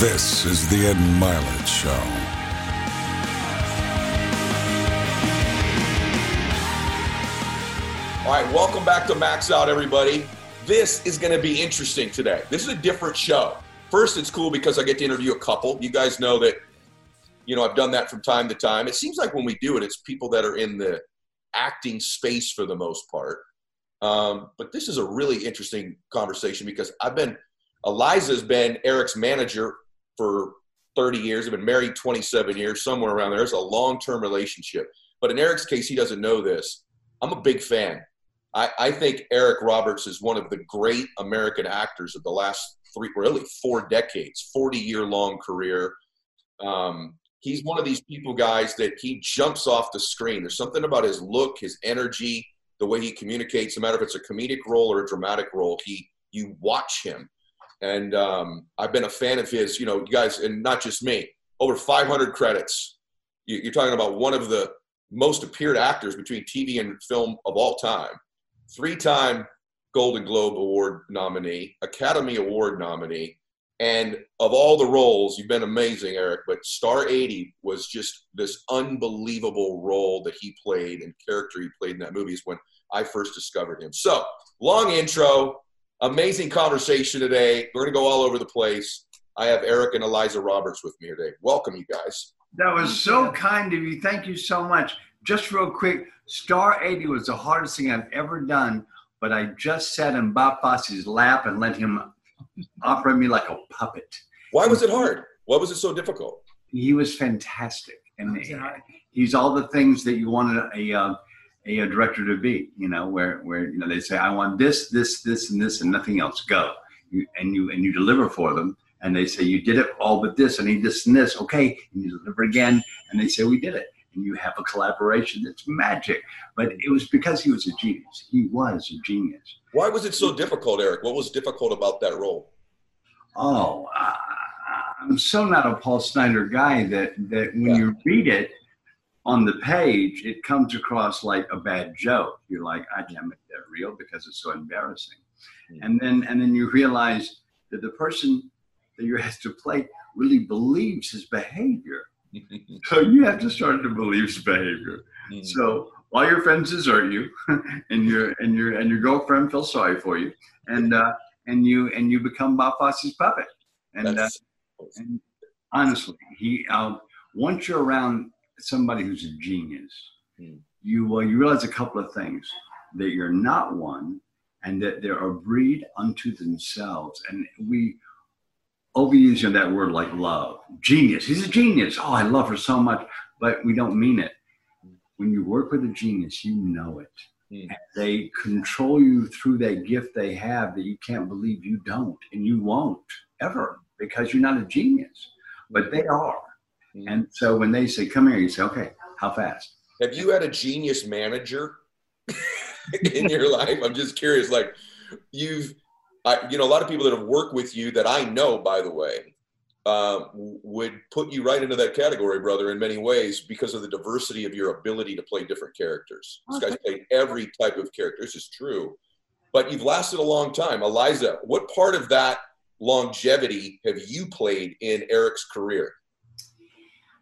This is the Ed Mylett Show. All right, welcome back to Max Out, everybody. This is going to be interesting today. This is a different show. First, it's cool because I get to interview a couple. You guys know that, you know, I've done that from time to time. It seems like when we do it, it's people that are in the acting space for the most part. Um, but this is a really interesting conversation because I've been, Eliza's been Eric's manager for 30 years. I've been married 27 years, somewhere around there. It's a long term relationship. But in Eric's case, he doesn't know this. I'm a big fan. I, I think Eric Roberts is one of the great American actors of the last three, really four decades, 40 year long career. Um, he's one of these people, guys, that he jumps off the screen. There's something about his look, his energy, the way he communicates, no matter if it's a comedic role or a dramatic role, he you watch him. And um, I've been a fan of his, you know, you guys, and not just me, over 500 credits. You, you're talking about one of the most appeared actors between TV and film of all time three time Golden Globe Award nominee, Academy Award nominee. And of all the roles, you've been amazing, Eric, but Star 80 was just this unbelievable role that he played and character he played in that movie is when I first discovered him. So, long intro, amazing conversation today. We're going to go all over the place. I have Eric and Eliza Roberts with me today. Welcome, you guys. That was so kind of you. Thank you so much. Just real quick, Star 80 was the hardest thing I've ever done, but I just sat in Bob Fosse's lap and let him operate me like a puppet. Why was it hard? Why was it so difficult? He was fantastic, and he's all the things that you wanted a, uh, a, director to be. You know, where where you know they say, "I want this, this, this, and this, and nothing else. Go," you, and you and you deliver for them. And they say, "You did it all but this. I need this and this." Okay, and you deliver again, and they say, "We did it." and you have a collaboration that's magic. But it was because he was a genius. He was a genius. Why was it so difficult, Eric? What was difficult about that role? Oh, uh, I'm so not a Paul Snider guy that that when yeah. you read it on the page, it comes across like a bad joke. You're like, I can't make that real because it's so embarrassing. Mm-hmm. And then and then you realize that the person that you're asked to play really believes his behavior so you have to start to believe his behavior. Mm. So all your friends desert you, and your and your and your girlfriend feels sorry for you, and uh, and you and you become Bob Fosse's puppet. And, uh, and honestly, he uh, once you're around somebody who's a genius, mm. you well you realize a couple of things that you're not one, and that they're a breed unto themselves. And we overusing that word like love. Genius. He's a genius. Oh, I love her so much, but we don't mean it. When you work with a genius, you know it. Mm. They control you through that gift they have that you can't believe you don't, and you won't ever because you're not a genius, but they are. Mm. And so when they say, "Come here," you say, "Okay, how fast?" Have you had a genius manager in your life? I'm just curious. Like, you've I, you know, a lot of people that have worked with you that I know, by the way, uh, would put you right into that category, brother, in many ways because of the diversity of your ability to play different characters. This guy's played every type of character. This is true. But you've lasted a long time. Eliza, what part of that longevity have you played in Eric's career?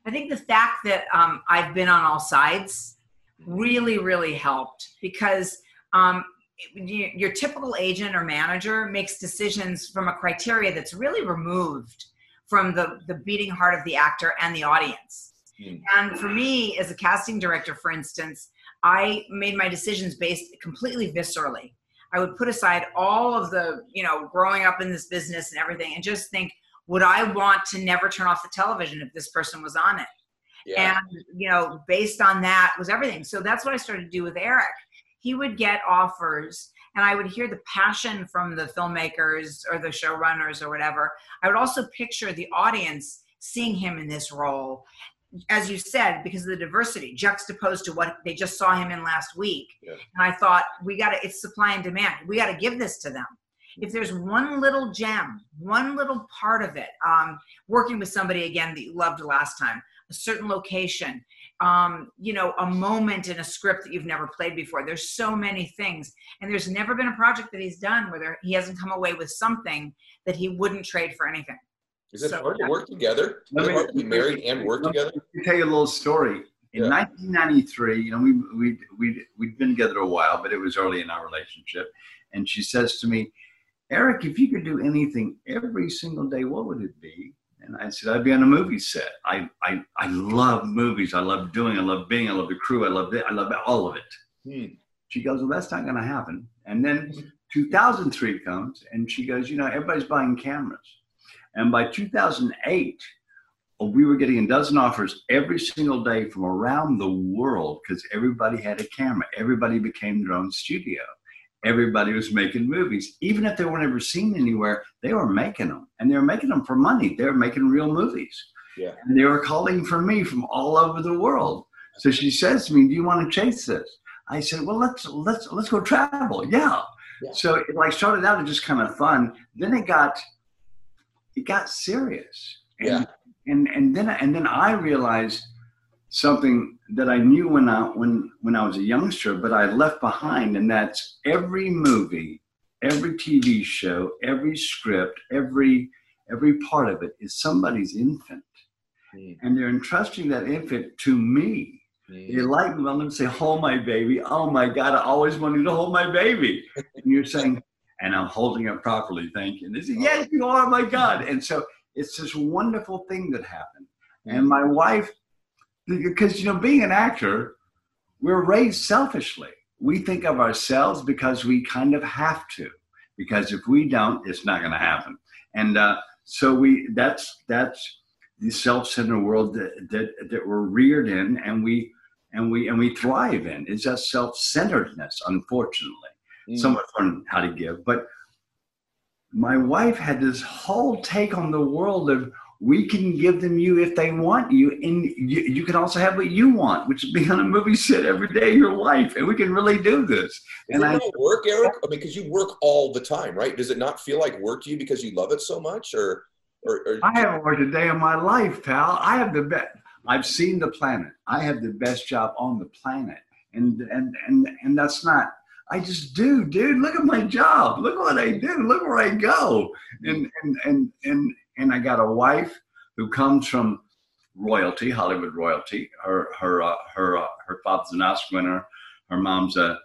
I think the fact that um, I've been on all sides really, really helped because um, your typical agent or manager makes decisions from a criteria that's really removed from the, the beating heart of the actor and the audience. Mm. And for me, as a casting director, for instance, I made my decisions based completely viscerally. I would put aside all of the, you know, growing up in this business and everything and just think, would I want to never turn off the television if this person was on it? Yeah. And, you know, based on that was everything. So that's what I started to do with Eric he would get offers and I would hear the passion from the filmmakers or the showrunners or whatever. I would also picture the audience seeing him in this role, as you said, because of the diversity juxtaposed to what they just saw him in last week. Yeah. And I thought, we got to, it's supply and demand. We got to give this to them. If there's one little gem, one little part of it, um, working with somebody again that you loved last time, a certain location, um, you know, a moment in a script that you've never played before. There's so many things. And there's never been a project that he's done where there, he hasn't come away with something that he wouldn't trade for anything. Is it So- hard to work together? Is Let it me- hard to be married and work let me together? tell you a little story. In Yeah. 1993, you know, we we we we'd been together a while, but it was early in our relationship. And she says to me, "Eric, if you could do anything every single day, what would it be?" And I said, "I'd be on a movie set. I I I love movies. I love doing. I love being. I love the crew. I love it. I love all of it." Hmm. She goes, Well, that's not going to happen. And then 2003 comes, and she goes, You know, everybody's buying cameras. And by 2008, we were getting a dozen offers every single day from around the world because everybody had a camera. Everybody became their own studio. Everybody was making movies. Even if they weren't ever seen anywhere, they were making them. And they were making them for money. They were making real movies. Yeah. And they were calling for me from all over the world. So she says to me, Do you want to chase this? I said, Well, let's let's let's go travel. Yeah. Yeah. So it like started out as just kind of fun. Then it got it got serious. And, Yeah. And and then and then I realized something that I knew when I when when I was a youngster, but I left behind, and that's every movie, every TV show, every script, every every part of it is somebody's infant, Hmm. and they're entrusting that infant to me. Hmm. They like me on them say, "Hold my baby." Oh my God, I always wanted to hold my baby. And you're saying, "And I'm holding it properly, thank you." And they say, "Yes, you are, my God." And so it's this wonderful thing that happened. And my wife, because you know, being an actor, we're raised selfishly. We think of ourselves because we kind of have to. Because if we don't, it's not going to happen. And uh, so we that's that's the self-centered world that, that that we're reared in, and we and we and we thrive in. It's just self-centeredness, unfortunately. Hmm. Someone learned how to give, but my wife had this whole take on the world of we can give them you if they want you, and you, you can also have what you want, which is be on a movie set every day of your life, and we can really do this. Is And it I, work, Eric? I mean, because you work all the time, right? Does it not feel like work to you because you love it so much, or, or, or I haven't worked a day in my life, pal. I have the best. I've seen the planet. I have the best job on the planet, and and and and that's not. I just do, dude. Look at my job. Look what I do. Look where I go. And and and and and I got a wife who comes from royalty, Hollywood royalty. Her her uh, her uh, her father's an Oscar winner. Her mom's a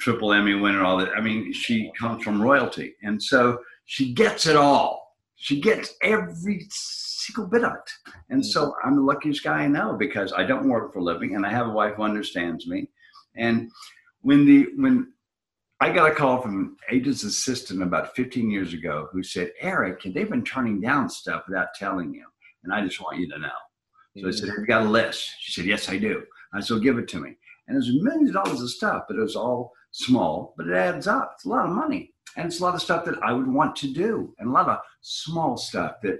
triple Emmy winner. All that. I mean, she comes from royalty, and so she gets it all. She gets every single bit of it. And so I'm the luckiest guy I know because I don't work for a living, and I have a wife who understands me. And when the when I got a call from an agent's assistant about 15 years ago who said, Eric, they've been turning down stuff without telling you. And I just want you to know. So I said, Have you got a list? She said, Yes, I do. I said, Give it to me. And there's millions of dollars of stuff, but it was all small, but it adds up. It's a lot of money. And it's a lot of stuff that I would want to do, and a lot of small stuff that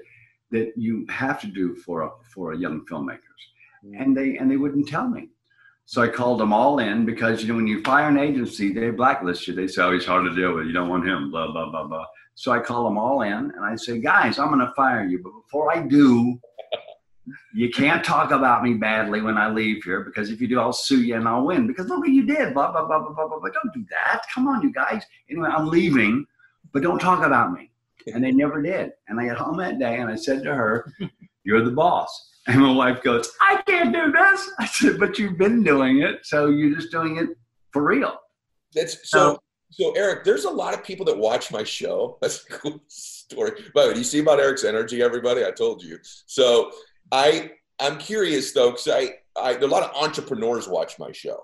that you have to do for a, for a young filmmakers. Mm. And they and they wouldn't tell me. So I called them all in because you know when you fire an agency, they blacklist you. They say, "Oh, he's hard to deal with. You don't want him." Blah blah blah blah. So I call them all in and I say, "Guys, I'm going to fire you, but before I do, you can't talk about me badly when I leave here because if you do, I'll sue you and I'll win. Because look what you did. Blah blah blah blah blah blah. Don't do that. Come on, you guys. Anyway, I'm leaving, but don't talk about me. And they never did. And I got home that day and I said to her, "You're the boss." And my wife goes, I can't do this. I said, but you've been doing it, so you're just doing it for real. That's so. Um, so Eric, there's a lot of people that watch my show. That's a cool story. By the way, do you see about Eric's energy, everybody? I told you. So I I'm curious though, because I, I there are a lot of entrepreneurs watch my show,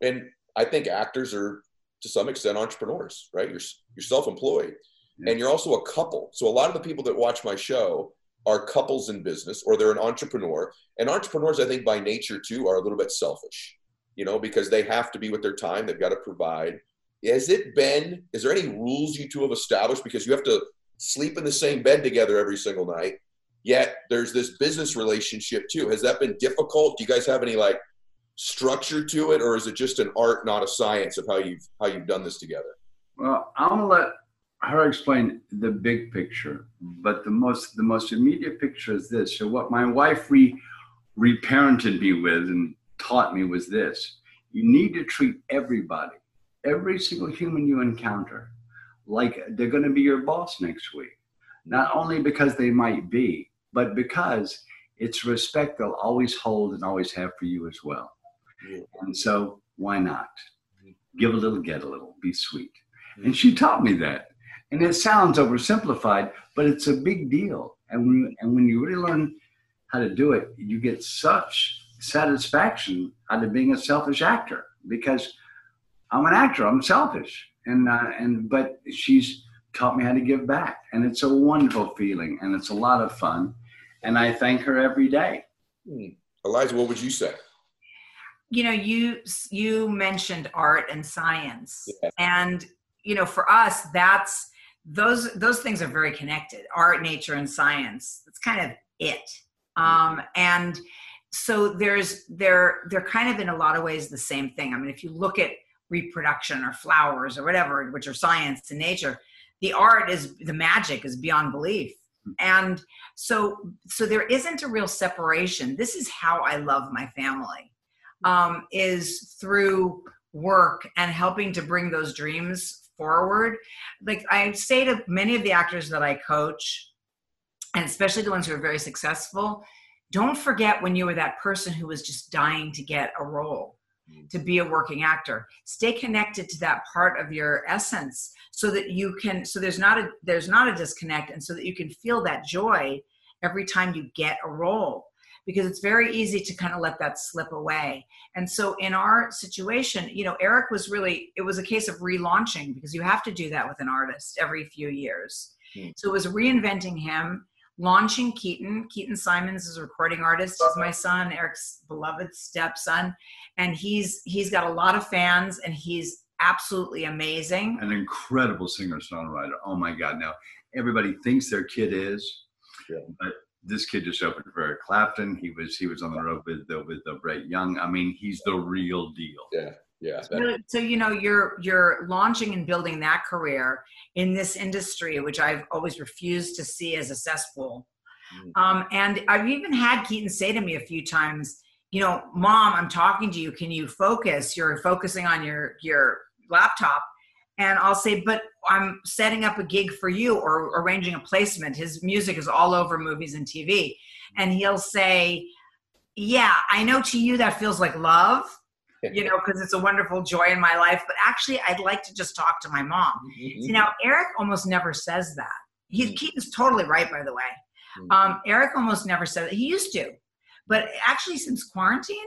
and I think actors are to some extent entrepreneurs, right? You're you're self-employed, Yeah. and you're also a couple. So a lot of the people that watch my show are couples in business, or they're an entrepreneur. And entrepreneurs, I think, by nature too, are a little bit selfish, you know, because they have to be with their time. They've got to provide. Has it been? Is there any rules you two have established because you have to sleep in the same bed together every single night? Yet there's this business relationship too. Has that been difficult? Do you guys have any like structure to it, or is it just an art, not a science, of how you've how you've done this together? Well, I'm gonna let her explain the big picture, but the most the most immediate picture is this. So what my wife re reparented me with and taught me was this: you need to treat everybody, every single human you encounter, like they're going to be your boss next week. Not only because they might be, but because it's respect they'll always hold and always have for you as well. Yeah. And so why not? Mm-hmm. Give a little, get a little, be sweet. And mm-hmm. she taught me that. And it sounds oversimplified, but it's a big deal. And when, and when you really learn how to do it, you get such satisfaction out of being a selfish actor because I'm an actor, I'm selfish. And, uh, and, but she's taught me how to give back. And it's a wonderful feeling and it's a lot of fun. And I thank her every day. Hmm. Eliza, what would you say? you know you you mentioned art and science Yeah. and you know for us that's those those things are very connected art nature and science. That's kind of it. Um and so there's they're they're kind of in a lot of ways the same thing. I mean if you look at reproduction or flowers or whatever which are science and nature the art is the magic is beyond belief. And so so there isn't a real separation. This is how i love my family um, is through work and helping to bring those dreams forward. Like I say to many of the actors that I coach, and especially the ones who are very successful, don't forget when you were that person who was just dying to get a role mm. to be a working actor. Stay connected to that part of your essence so that you can so there's not a there's not a disconnect and so that you can feel that joy every time you get a role because it's very easy to kind of let that slip away. And so in our situation, you know, Eric was really, it was a case of relaunching because you have to do that with an artist every few years. Hmm. So it was reinventing him, launching Keaton. Keaton Simons is a recording artist. He's my son, Eric's beloved stepson. And he's he's got a lot of fans and he's absolutely amazing. An incredible singer songwriter. Oh my God. Now, everybody thinks their kid is, Yeah. but this kid just opened for Eric Clapton. He was he was on the road with the, with the Brett Young. I mean, he's the real deal. Yeah, yeah. So- so you know you're you're launching and building that career in this industry which i've always refused to see as a cesspool Mm. um, and i've even had keaton say to me a few times you know mom i'm talking to you can you focus you're focusing on your your laptop and i'll say but i'm setting up a gig for you or arranging a placement his music is all over movies and tv and he'll say yeah i know to you that feels like love you know, because it's a wonderful joy in my life. But actually, I'd like to just talk to my mom. Mhm. See, now Eric almost never says that. He's Mm. Keaton's totally right, by the way. Mm. Um, Eric almost never said that. He used to, but actually, since quarantine,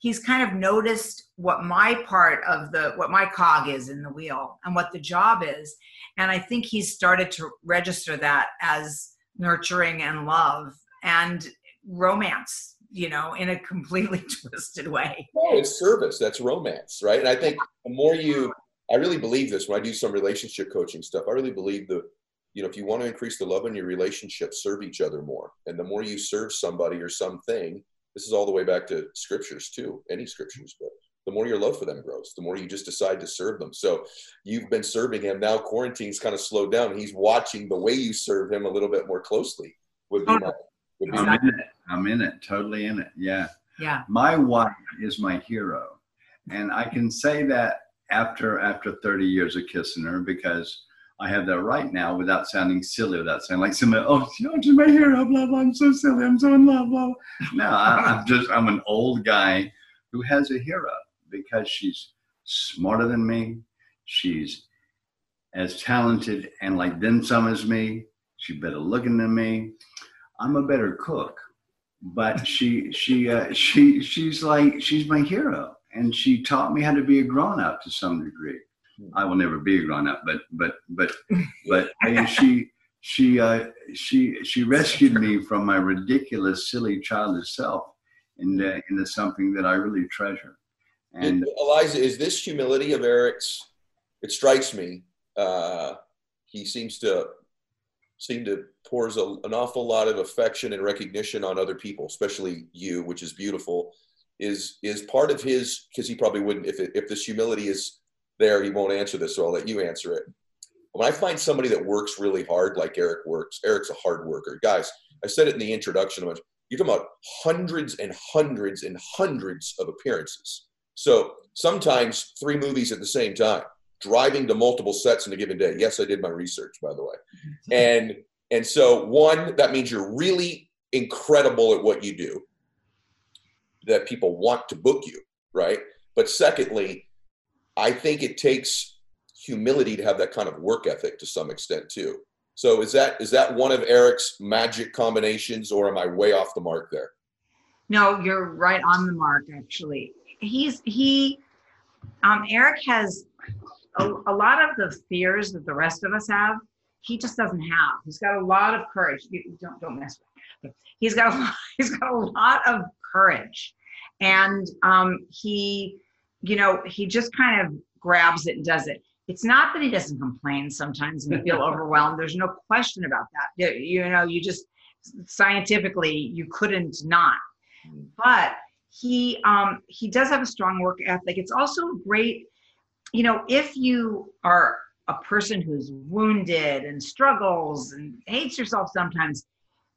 he's kind of noticed what my part of the what my cog is in the wheel and what the job is, and I think he's started to register that as nurturing and love and romance. You know, in a completely twisted way. No, it's service. That's romance, right? And I think the more you, I really believe this when I do some relationship coaching stuff. I really believe that, you know, if you want to increase the love in your relationship, serve each other more. And the more you serve somebody or something, this is all the way back to scriptures too, any scriptures, but the more your love for them grows, the more you just decide to serve them. So you've been serving him. Now quarantine's kind of slowed down. He's watching the way you serve him a little bit more closely. Would be oh, my, would be I'm my in it. I'm in it. Totally in it. Yeah. Yeah. My wife is my hero, and I can say that after after 30 years of kissing her because I have that right now without sounding silly, without sounding like somebody. Oh, she's my hero. Blah blah. I'm so silly. I'm so in love. Blah. blah." No, I, I'm just I'm an old guy who has a hero because she's smarter than me. She's as talented and like then some as me. She's better looking than me. I'm a better cook, but she she uh, she she's like she's my hero, and she taught me how to be a grown up to some degree. I will never be a grown up, but but but but I, she she uh, she she rescued me from my ridiculous, silly, childish self into into something that I really treasure. And Eliza, is this humility of Eric's? It strikes me. Uh, he seems to seem to pours a, an awful lot of affection and recognition on other people, especially you, which is beautiful. Is is part of his because he probably wouldn't if it, if this humility is there, he won't answer this. So I'll let you answer it. When I find somebody that works really hard, like Eric works, Eric's a hard worker. Guys, I said it in the introduction. You're talking about hundreds and hundreds and hundreds of appearances. So sometimes three movies at the same time, driving to multiple sets in a given day. Yes, I did my research, by the way. Mm-hmm. And and so one, that means you're really incredible at what you do that people want to book you, right? But secondly, I think it takes humility to have that kind of work ethic to some extent too. So is that is that one of Eric's magic combinations, or am I way off the mark there? No, you're right on the mark. Actually, he's he. Um, Eric has a, a lot of the fears that the rest of us have. He just doesn't have. He's got a lot of courage. You, don't don't mess with. He's got a, he's got a lot of courage, and um, he, you know, he just kind of grabs it and does it it's not that he doesn't complain sometimes and feel overwhelmed. There's no question about that. You, know, you just scientifically you couldn't not. But he um, he does have a strong work ethic. It's also great, you know, if you are a person who's wounded and struggles and hates yourself sometimes,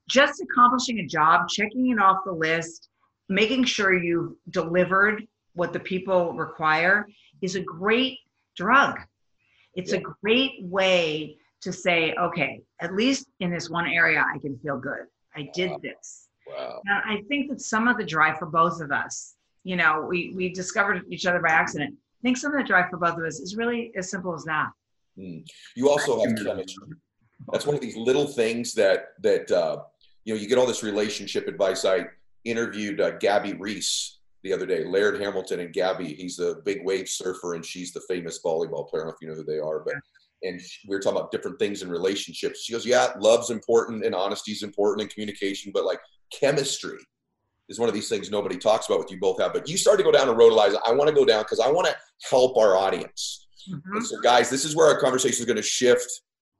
just accomplishing a job, checking it off the list, making sure you've delivered what the people require is a great drug it's yeah. a great way to say, okay, at least in this one area, I can feel good. I did wow. this. Wow. And I think that some of the drive for both of us, you know, we, we discovered each other by accident. I think some of the drive for both of us is really as simple as that. Mm. You also have chemistry. That's one of these little things that, that, uh, you know, you get all this relationship advice. I interviewed uh, Gabby Reece the other day. Laird Hamilton and Gabby, he's the big wave surfer, and she's the famous volleyball player. I don't know if you know who they are, but and we were talking about different things in relationships. She goes, "Yeah, love's important and honesty's important and communication, but like chemistry is one of these things nobody talks about with you both have. But you start to go down a road, Eliza. I want to go down because I want to help our audience. Mm-hmm. So, guys, this is where our conversation is going to shift,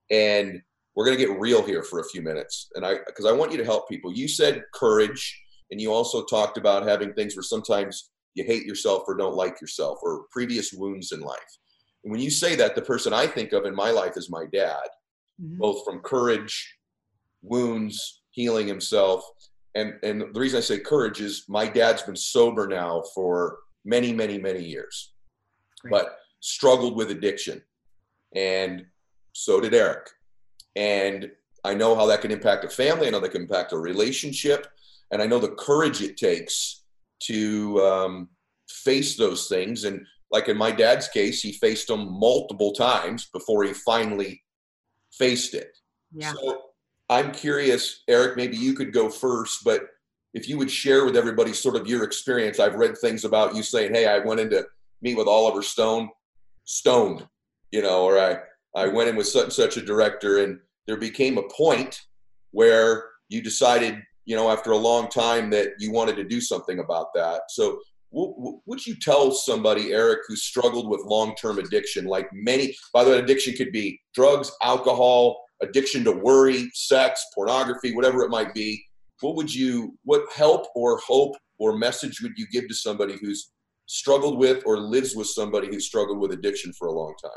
and we're going to get real here for a few minutes. And I, because I want you to help people. You said courage and you also talked about having things where sometimes you hate yourself or don't like yourself or previous wounds in life. And when you say that, the person I think of in my life is my dad, mm-hmm. both from courage, wounds, healing himself. And, and the reason I say courage is my dad's been sober now for many, many, many years, Great. but struggled with addiction. And so did Eric. And I know how that can impact a family. I know that can impact a relationship and I know the courage it takes to um, face those things. And like in my dad's case, he faced them multiple times before he finally faced it. Yeah. So I'm curious, Eric, maybe you could go first, but if you would share with everybody sort of your experience. I've read things about you saying, "Hey, I went in to meet with Oliver Stone, stoned," you know, or I I went in with such and such a director, and there became a point where you decided you know, after a long time that you wanted to do something about that. So, what would you tell somebody, Eric, who struggled with long-term addiction? Like many, by the way, addiction could be drugs, alcohol, addiction to worry, sex, pornography, whatever it might be. What would you, what help or hope or message would you give to somebody who's struggled with or lives with somebody who's struggled with addiction for a long time?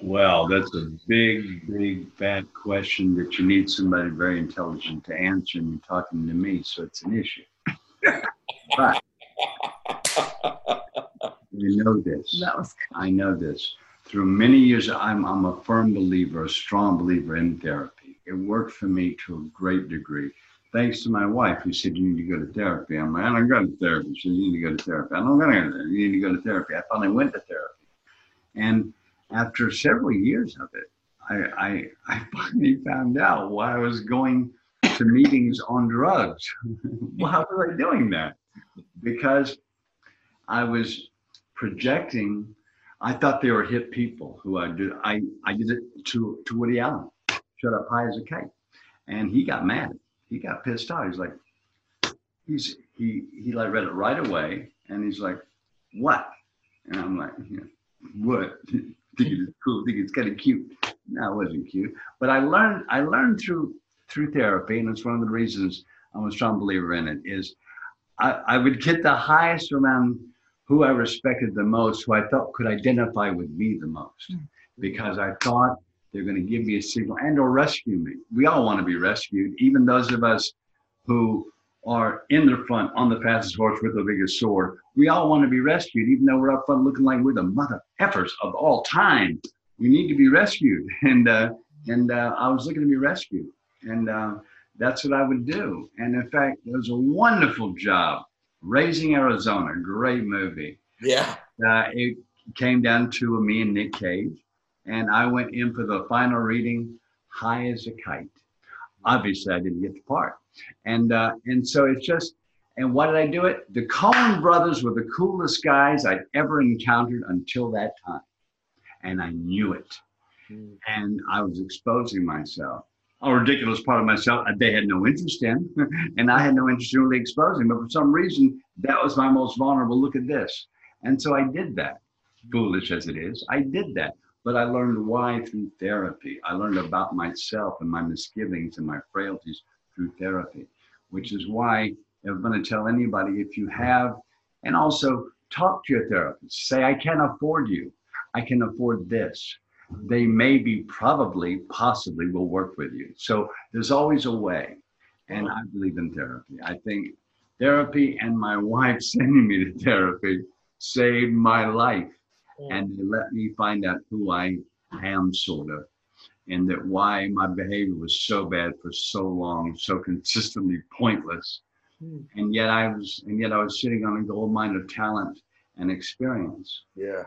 Well, that's a big, big, fat question that you need somebody very intelligent to answer, and you're talking to me, so it's an issue. but you know this. That was. I know this. Through many years, I'm, I'm a firm believer, a strong believer in therapy. It worked for me to a great degree. Thanks to my wife, who said, You need to go to therapy. I'm like, I don't go to therapy. She said, You need to go to therapy. I don't go to therapy. You need to go to therapy. I finally went to therapy. And after several years of it, I, I, I finally found out why I was going to meetings on drugs. why was I doing that? Because I was projecting. I thought they were hip people who I did. I, I did it to, to Woody Allen. Shut up high as a kite. And he got mad. He got pissed off. He's like, he's, he, he like read it right away. And he's like, what? And I'm like, yeah, what? think it's cool, think it's kind of cute. No, it wasn't cute. But I learned I learned through through therapy, and it's one of the reasons I'm a strong believer in it, is I, I would get the highest around who I respected the most, who I thought could identify with me the most. Hmm. Because I thought they're going to give me a signal and or rescue me. We all want to be rescued, even those of us who are in the front on the fastest horse with the biggest sword. We all want to be rescued, even though we're up front looking like we're the mother effers of all time. We need to be rescued, and uh, and uh, I was looking to be rescued, and uh, that's what I would do. And in fact, it was a wonderful job. Raising Arizona, great movie. Yeah. Uh, it came down to me and Nick Cage, and I went in for the final reading, high as a kite. Obviously, I didn't get the part, and uh, and so it's just. And why did I do it? The Coen brothers were the coolest guys I'd ever encountered until that time, and I knew it. And I was exposing myself a ridiculous part of myself they had no interest in, and I had no interest in really exposing. But for some reason, that was my most vulnerable. Look at this, and so I did that. Foolish as it is, I did that. But I learned why through therapy. I learned about myself and my misgivings and my frailties through therapy, which is why I'm going to tell anybody if you have, and also talk to your therapist. Say, I can't afford you. I can afford this they maybe, probably, possibly will work with you. So there's always a way. And I believe in therapy. I think therapy and my wife sending me to therapy saved my life. And they let me find out who I am, sort of, and that why my behavior was so bad for so long, so consistently pointless. And yet I was, and yet I was sitting on a gold mine of talent and experience. Yeah.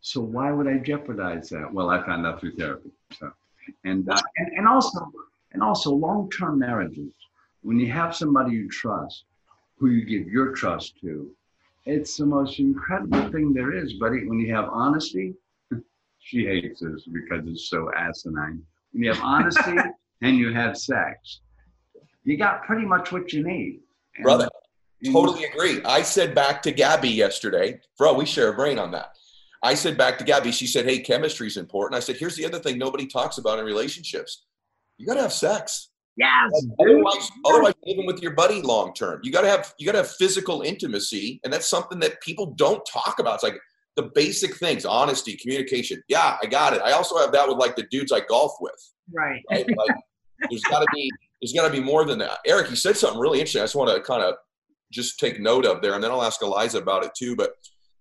So why would I jeopardize that? Well, I found out through therapy. So, and uh, and, and also and also long-term marriages. When you have somebody you trust, who you give your trust to, it's the most incredible thing there is, buddy. When you have honesty, she hates this because it's so asinine. When you have honesty and you have sex, you got pretty much what you need. And, Brother, totally agree. I said back to Gabby yesterday, bro, we share a brain on that. I said back to Gabby, she said, Hey, chemistry is important. I said, Here's the other thing nobody talks about in relationships you got to have sex. Yes. Otherwise, otherwise, living with your buddy long term, you got to have you got to have physical intimacy, and that's something that people don't talk about. It's like the basic things: honesty, communication. Yeah, I got it. I also have that with like the dudes I golf with. Right. right? Like, there's got to be there's got to be more than that. Eric, you said something really interesting. I just want to kind of just take note of there, and then I'll ask Eliza about it too. But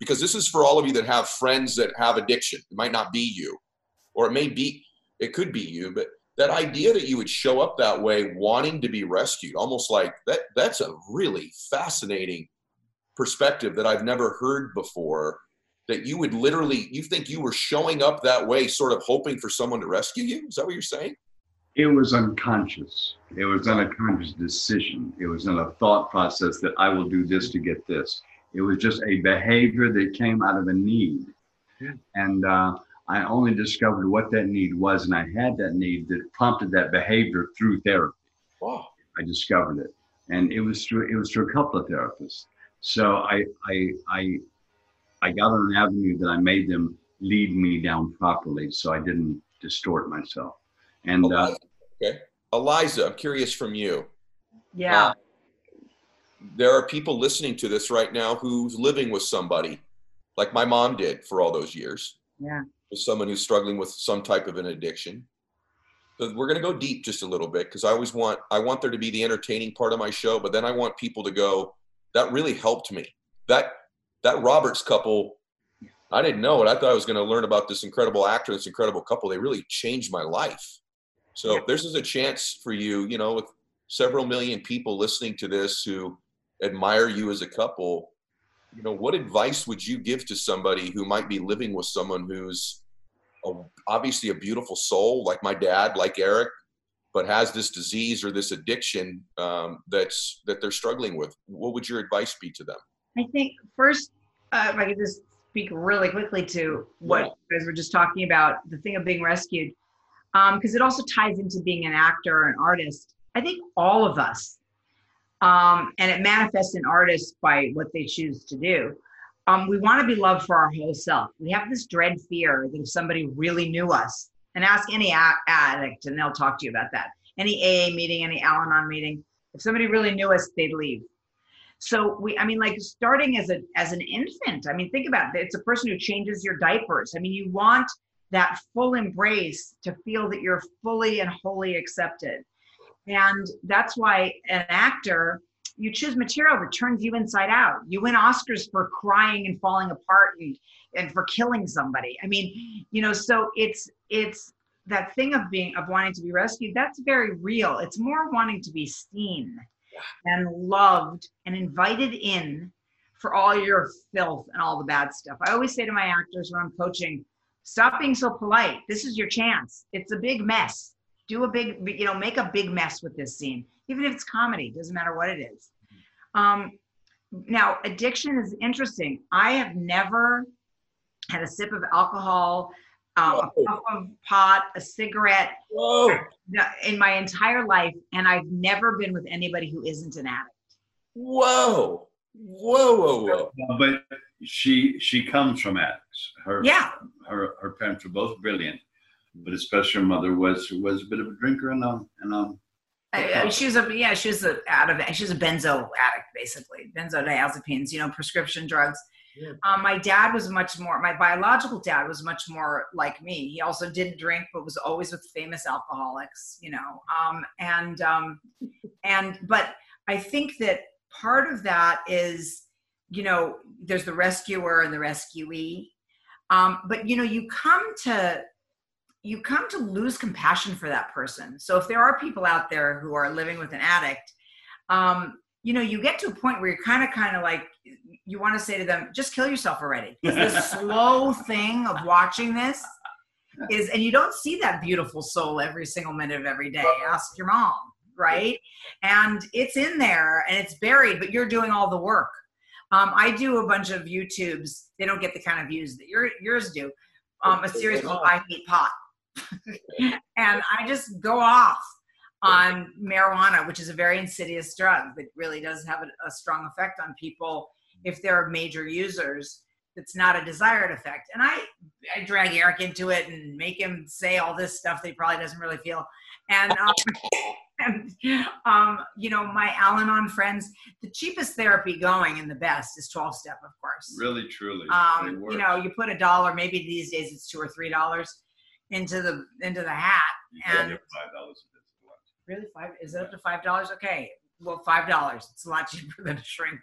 because this is for all of you that have friends that have addiction. It might not be you, or it may be, it could be you, but that idea that you would show up that way wanting to be rescued, almost like that, that's a really fascinating perspective that I've never heard before. That you would literally, you think you were showing up that way, sort of hoping for someone to rescue you? Is that what you're saying? It was unconscious. It was an unconscious decision. It was in a thought process that I will do this to get this. It was just a behavior that came out of a need. Yeah. And uh, I only discovered what that need was, and I had that need that prompted that behavior through therapy. Wow. I discovered it, and it was through it was through a couple of therapists. So I I I I got on an avenue that I made them lead me down properly, so I didn't distort myself. And uh, okay, Eliza, I'm curious from you. Yeah. Uh, there are people listening to this right now who's living with somebody like my mom did for all those years Yeah. With someone who's struggling with some type of an addiction. But we're going to go deep just a little bit because i always want i want there to be the entertaining part of my show but then i want people to go that really helped me. That that roberts couple i didn't know it. I thought i was going to learn about this incredible actor this incredible couple. They really changed my life. So this is a chance for you you know with several million people listening to this who admire you as a couple you know what advice would you give to somebody who might be living with someone who's a, obviously a beautiful soul like my dad like eric but has this disease or this addiction um, that's that they're struggling with what would your advice be to them I think first, uh, if I could just speak really quickly to what Yeah. you guys were just talking about, the thing of being rescued, because it also ties into being an actor or an artist. I think all of us, um, and it manifests in artists by what they choose to do. Um, we want to be loved for our whole self. We have this dread fear that if somebody really knew us, and ask any addict, and they'll talk to you about that. Any AA meeting, any Al-Anon meeting, if somebody really knew us, they'd leave. So we, I mean, like starting as a as an infant. I mean, think about it. It's a person who changes your diapers. I mean, you want that full embrace to feel that you're fully and wholly accepted. And that's why an actor, you choose material that turns you inside out. You win Oscars for crying and falling apart and, and for killing somebody. I mean, you know, so it's it's that thing of being of wanting to be rescued that's very real. It's more wanting to be seen and loved and invited in for all your filth and all the bad stuff. I always say to my actors when i'm coaching stop being so polite. This is your chance. It's a big mess. Do a big you know make a big mess with this scene even if it's comedy doesn't matter what it is um, now addiction is interesting i have never had a sip of alcohol um, a puff of pot, a cigarette Whoa. in my entire life, and I've never been with anybody who isn't an addict. Whoa. Whoa, whoa, whoa. But she she comes from addicts. Her Yeah, her her parents were both brilliant, but especially her mother was was a bit of a drinker and um and um I, I, she was a yeah, she was a out of she was a benzo addict basically, benzodiazepines, you know, prescription drugs. Yeah. Um, my dad was much more. My biological dad was much more like me. He also didn't drink, but was always with famous alcoholics, you know. Um, and um, and but I think that part of that is, you know, there's the rescuer and the rescuee. Um, but you know, you come to you come to lose compassion for that person. So if there are people out there who are living with an addict, um, you know, you get to a point where you're kind of, kind of like, you want to say to them, just kill yourself already. The slow thing of watching this is, and you don't see that beautiful soul every single minute of every day. Ask your mom, right? And it's in there and it's buried, but you're doing all the work. Um, I do a bunch of YouTubes. They don't get the kind of views that your, yours do. Um, a series called I Hate Pot. and I just go off on marijuana, which is a very insidious drug that really does have a, a strong effect on people if they're major users. It's not a desired effect. And I, I drag Eric into it and make him say all this stuff that he probably doesn't really feel. And, um, and um, you know, my Al Anon friends, the cheapest therapy going and the best is 12 step, of course. really truly Um, you know, you put a dollar, maybe these days it's two or three dollars into the into the hat. You And five dollars really five is it up to five dollars? Okay. Well, five dollars. It's a lot cheaper than a shrink.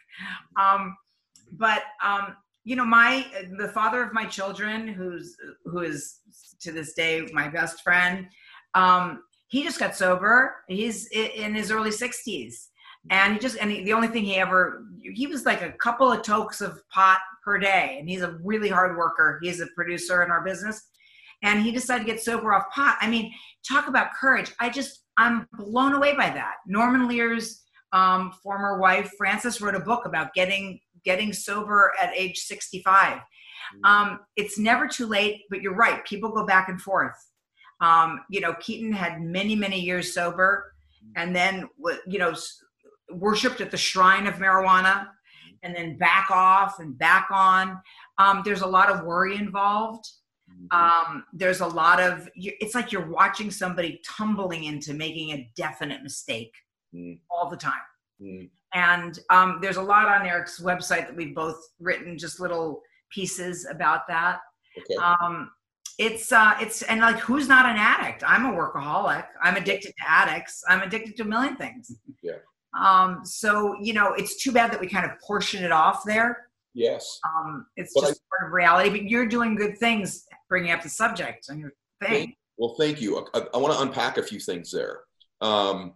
Um, but um, you know, my the father of my children, who's who is to this day my best friend, um, he just got sober. He's in his early sixties, and he just and he, the only thing he ever he was like a couple of tokes of pot per day, and he's a really hard worker. He's a producer in our business, and he decided to get sober off pot. I mean, talk about courage. I just I'm blown away by that. Norman Lear's um, former wife Frances wrote a book about getting getting sober at age 65. Um, it's never too late, but you're right. People go back and forth. Um, you know, Keaton had many many years sober, and then you know worshipped at the shrine of marijuana, and then back off and back on. Um, there's a lot of worry involved um, there's a lot of it's like you're watching somebody tumbling into making a definite mistake Mm. all the time Mm. and um, there's a lot on eric's website that we've both written just little pieces about that Okay. um, it's uh, it's and like who's not an addict i'm a workaholic i'm addicted to addicts i'm addicted to a million things Yeah. um, so you know it's too bad that we kind of portion it off there yes. um, it's But just part of reality but you're doing good things bringing up the subject on your thing Well, thank you. I, I want to unpack a few things there. Um,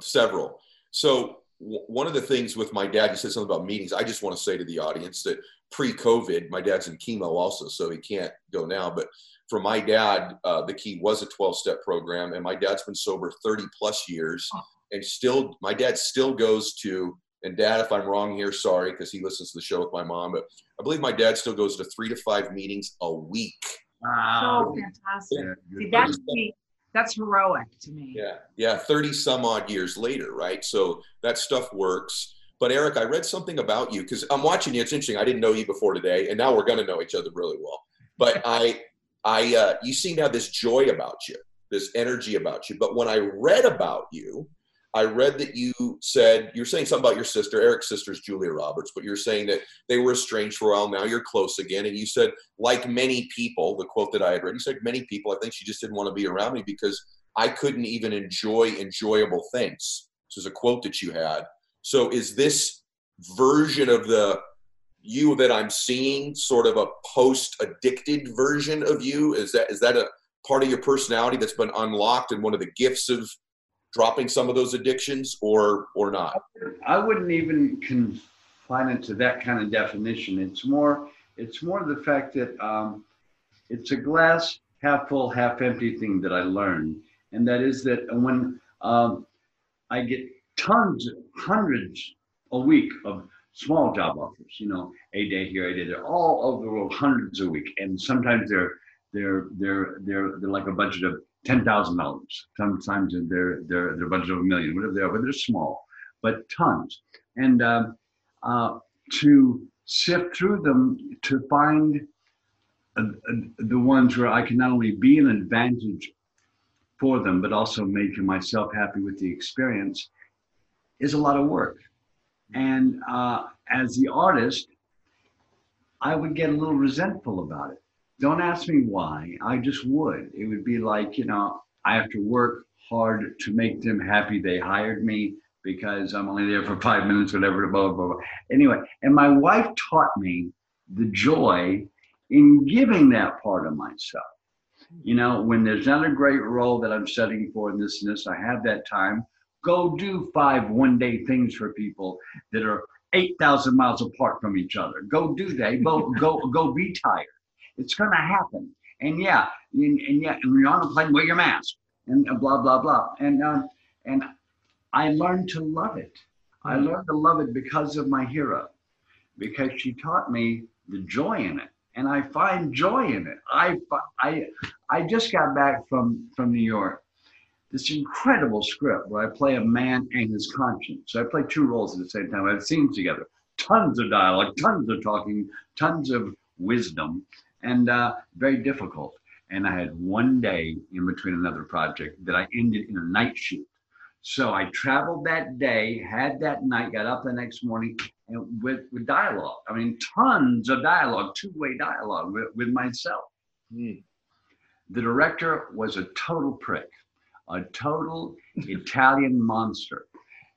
several. So w- one of the things with my dad, you said something about meetings. I just want to say to the audience that pre-COVID, my dad's in chemo also, so he can't go now. But for my dad, uh, the key was a 12-step program, and my dad's been sober 30 plus years, and still, my dad still goes to. And dad, if I'm wrong here, sorry, because he listens to the show with my mom, but I believe my dad still goes to three to five meetings a week. so fantastic Yeah, See, that's the- that's heroic to me Yeah, yeah, 30 some odd years later, right? So that stuff works. But Eric, I read something about you because I'm watching you. It's interesting. I didn't know you before today, and now we're going to know each other really well. But I, I, uh, you seem to have this joy about you, this energy about you. But when I read about you, I read that you said you're saying something about your sister. Eric's sister is Julia Roberts, but you're saying that they were estranged for a while. Now you're close again, and you said, like many people, the quote that I had read, you said, many people. I think she just didn't want to be around me because I couldn't even enjoy enjoyable things. This is a quote that you had. So is this version of the you that I'm seeing sort of a post addicted version of you? Is that is that a part of your personality that's been unlocked and one of the gifts of dropping some of those addictions or or not? I wouldn't even confine it to that kind of definition. It's more, it's more the fact that um, it's a glass half full, half empty thing that I learned, and that is that when um, I get tons, hundreds a week of small job offers, you know, a day here, a day there, all over the world, hundreds a week, and sometimes they're they're they're they're they're like a budget of ten thousand dollars. Sometimes they're they're they're a budget of a million, whatever they are, but they're small, but tons. And um, uh, to sift through them to find uh, uh, the ones where I can not only be an advantage for them, but also making myself happy with the experience is a lot of work. And uh, as the artist, I would get a little resentful about it. Don't ask me why. I just would. It would be like, you know, I have to work hard to make them happy they hired me because I'm only there for five minutes, whatever, blah, blah, blah. Anyway, and my wife taught me the joy in giving that part of myself. You know, when there's not a great role that I'm studying for in this and this, I have that time. Go do five one day things for people that are 8,000 miles apart from each other. Go do that. Go, go, go be tired. It's going to happen. And yeah, and, and yeah, and when you're on a plane, wear your mask and blah, blah, blah. And, um, and I learned to love it. I learned to love it because of my hero, because she taught me the joy in it, and I find joy in it. I I I just got back from from New York. This incredible script where I play a man and his conscience. So I play two roles at the same time. I have scenes together, tons of dialogue, tons of talking, tons of wisdom, and uh, very difficult. And I had one day in between another project that I ended in a night shoot. So I traveled that day, had that night, got up the next morning, and with, with dialogue. I mean, tons of dialogue, two way dialogue with, with myself. Hmm. The director was a total prick, a total Italian monster.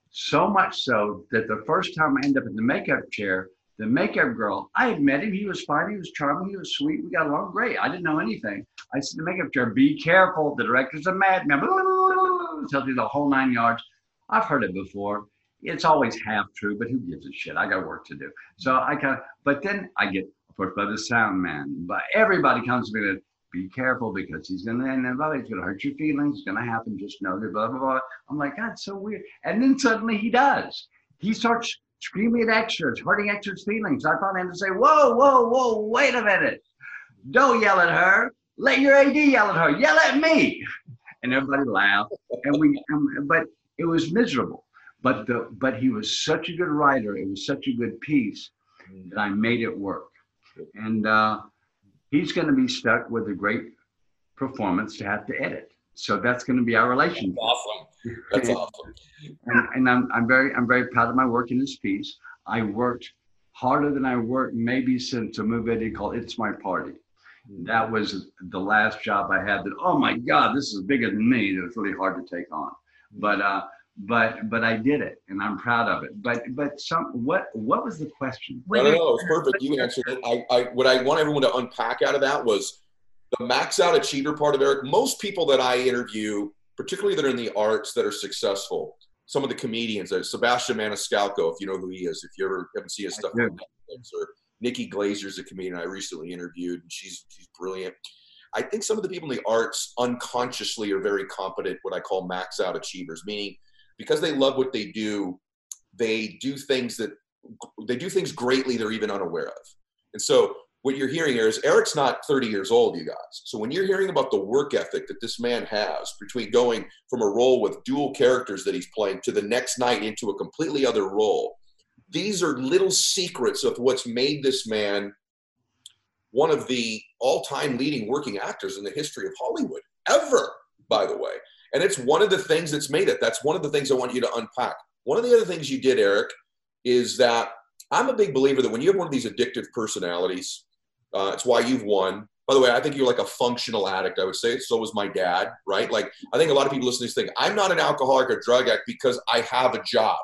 So much so that the first time I ended up in the makeup chair, the makeup girl, I had met him. He was fine. He was charming. He was sweet. We got along great. I didn't know anything. I said, the makeup chair, be careful. The director's a madman. Tells you the whole nine yards. I've heard it before. It's always half true, but who gives a shit? I got work to do. So I kind of, but then I get, course, by the sound man. But everybody comes to me with, be careful because he's gonna and blah, blah, he's gonna hurt your feelings. It's gonna happen. Just know that blah blah blah. I'm like, that's so weird. And then suddenly he does. He starts screaming at extras, hurting extras' feelings. I finally had to say, whoa, whoa, whoa, wait a minute. Don't yell at her. Let your AD yell at her. Yell at me. And everybody laughed. And we, but it was miserable. But the, but he was such a good writer. It was such a good piece that I made it work. And uh, he's going to be stuck with a great performance to have to edit. So that's going to be our relationship. awesome that's awesome and, and I'm, I'm very I'm very proud of my work in this piece. I worked harder than I worked maybe since a movie I did called It's My Party. That was the last job I had that, oh my God, this is bigger than me. It was really hard to take on. But uh but but I did it and I'm proud of it. But but some what what was the question? no no no it's perfect you answered it I, I what i want everyone to unpack out of that was the max out achiever part of eric most people that i interview particularly that are in the arts that are successful. Some of the comedians, uh, Sebastian Maniscalco, if you know who he is, if you ever haven't seen his stuff on Netflix, or Nikki Glazer's a comedian I recently interviewed, and she's she's brilliant. I think some of the people in the arts unconsciously are very competent, what I call max out achievers, meaning because they love what they do, they do things that they do things greatly they're even unaware of. And so what you're hearing here is Eric's not 30 years old, you guys. So when you're hearing about the work ethic that this man has between going from a role with dual characters that he's playing to the next night into a completely other role, these are little secrets of what's made this man one of the all-time leading working actors in the history of Hollywood ever, by the way. And it's one of the things that's made it. That's one of the things I want you to unpack. One of the other things you did, Eric, is that I'm a big believer that when you have one of these addictive personalities, uh, it's why you've won. By the way, I think you're like a functional addict. I would say so was my dad, right? Like I think a lot of people listening to this think I'm not an alcoholic or drug addict because I have a job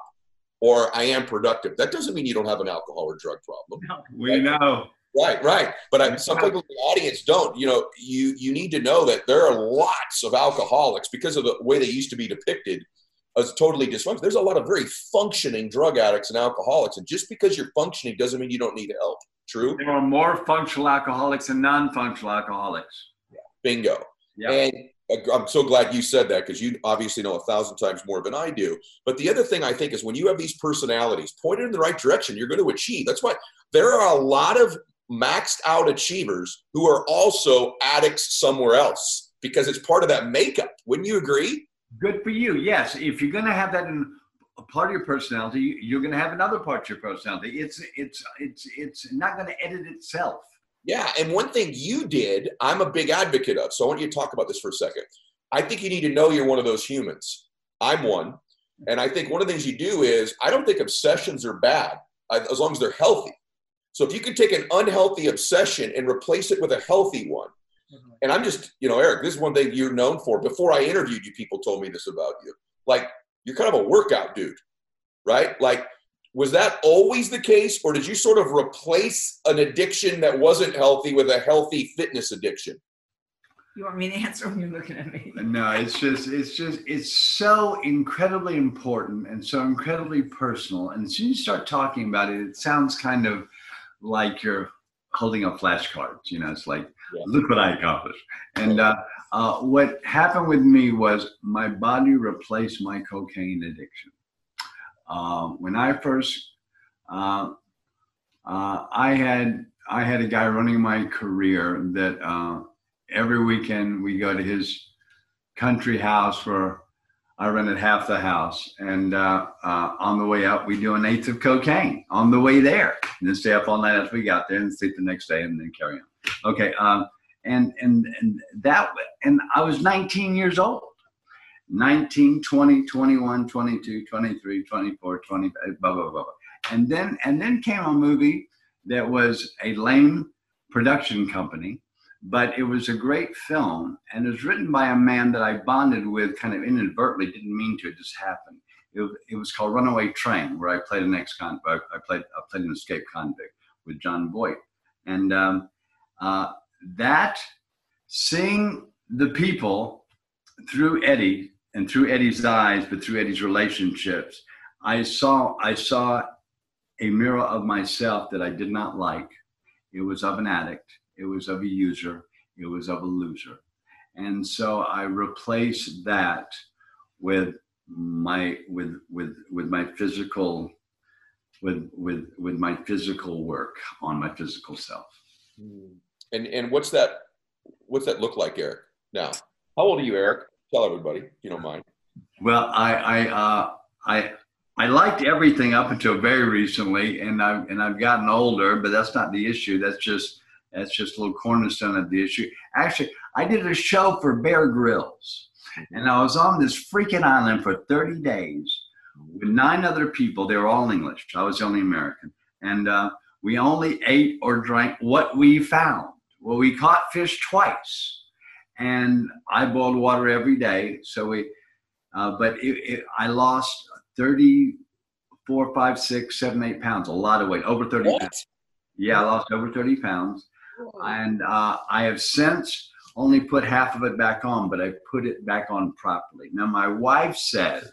or I am productive. That doesn't mean you don't have an alcohol or drug problem. We know. Right, right. But I, some people in the audience don't. You know, you you need to know that there are lots of alcoholics because of the way they used to be depicted as totally dysfunctional. There's a lot of very functioning drug addicts and alcoholics, and just because you're functioning doesn't mean you don't need help. True. There are more functional alcoholics and non-functional alcoholics. Bingo. Yeah. And uh, I'm so glad you said that because you obviously know a thousand times more than I do. But the other thing I think is when you have these personalities pointed in the right direction, you're going to achieve. That's why there are a lot of maxed out achievers who are also addicts somewhere else because it's part of that makeup. Wouldn't you agree? Good for you. Yes, if you're going to have that in a part of your personality, you're going to have another part of your personality. It's it's it's it's not going to edit itself. Yeah, and one thing you did, I'm a big advocate of. So I want you to talk about this for a second. I think you need to know you're one of those humans. I'm one. And I think one of the things you do is I don't think obsessions are bad uh, as long as they're healthy. So if you could take an unhealthy obsession and replace it with a healthy one, mm-hmm. and I'm just, you know, Eric, this is one thing you're known for. Before I interviewed you, people told me this about you. Like, you're kind of a workout dude, right? Like, was that always the case, or did you sort of replace an addiction that wasn't healthy with a healthy fitness addiction? You want me to answer when you're looking at me? No, it's just it's just it's so incredibly important and so incredibly personal. And as soon as you start talking about it, it sounds kind of like you're holding up flashcards. You know, it's like, Yeah. look what I accomplished. And uh, uh, what happened with me was my body replaced my cocaine addiction. Um, when I first, uh, uh, I had I had a guy running my career that uh, every weekend we go to his country house where I rented half the house, and uh, uh, on the way out we do an eighth of cocaine on the way there, and then stay up all night after we got there, and sleep the next day, and then carry on. Okay, um, and and and that and I was 19 years old. 19, 20, 21, 22, 23, 24, 20, blah, blah, blah, blah. And then, and then came a movie that was a lame production company, but it was a great film and it was written by a man that I bonded with kind of inadvertently, didn't mean to, it just happened. It, it was called Runaway Train, where I played an ex-convict, I played, I played an escaped convict with Jon Voight. And um, uh, that, seeing the people through Eddie and through Eddie's eyes, but through Eddie's relationships, I saw I saw a mirror of myself that I did not like. It was of an addict. It was of a user. It was of a loser. And so I replaced that with my with with with my physical with with with my physical work on my physical self. Hmm. And and what's that? What's that look like, Eric? Now, how old are you, Eric? Tell everybody, if you don't mind. Well, I I uh, I I liked everything up until very recently, and I've and I've gotten older, but that's not the issue. That's just that's just a little cornerstone of the issue. Actually, I did a show for Bear Grylls, and I was on this freaking island for 30 days with nine other people. They were all English. I was the only American, and uh, we only ate or drank what we found. Well, we caught fish twice, and I boiled water every day. So we, uh, but it, it, I lost 34, 5, 6, 7, 8 pounds, a lot of weight, over 30 pounds. Yeah, I lost over 30 pounds. And uh, I have since only put half of it back on, but I put it back on properly. Now, my wife says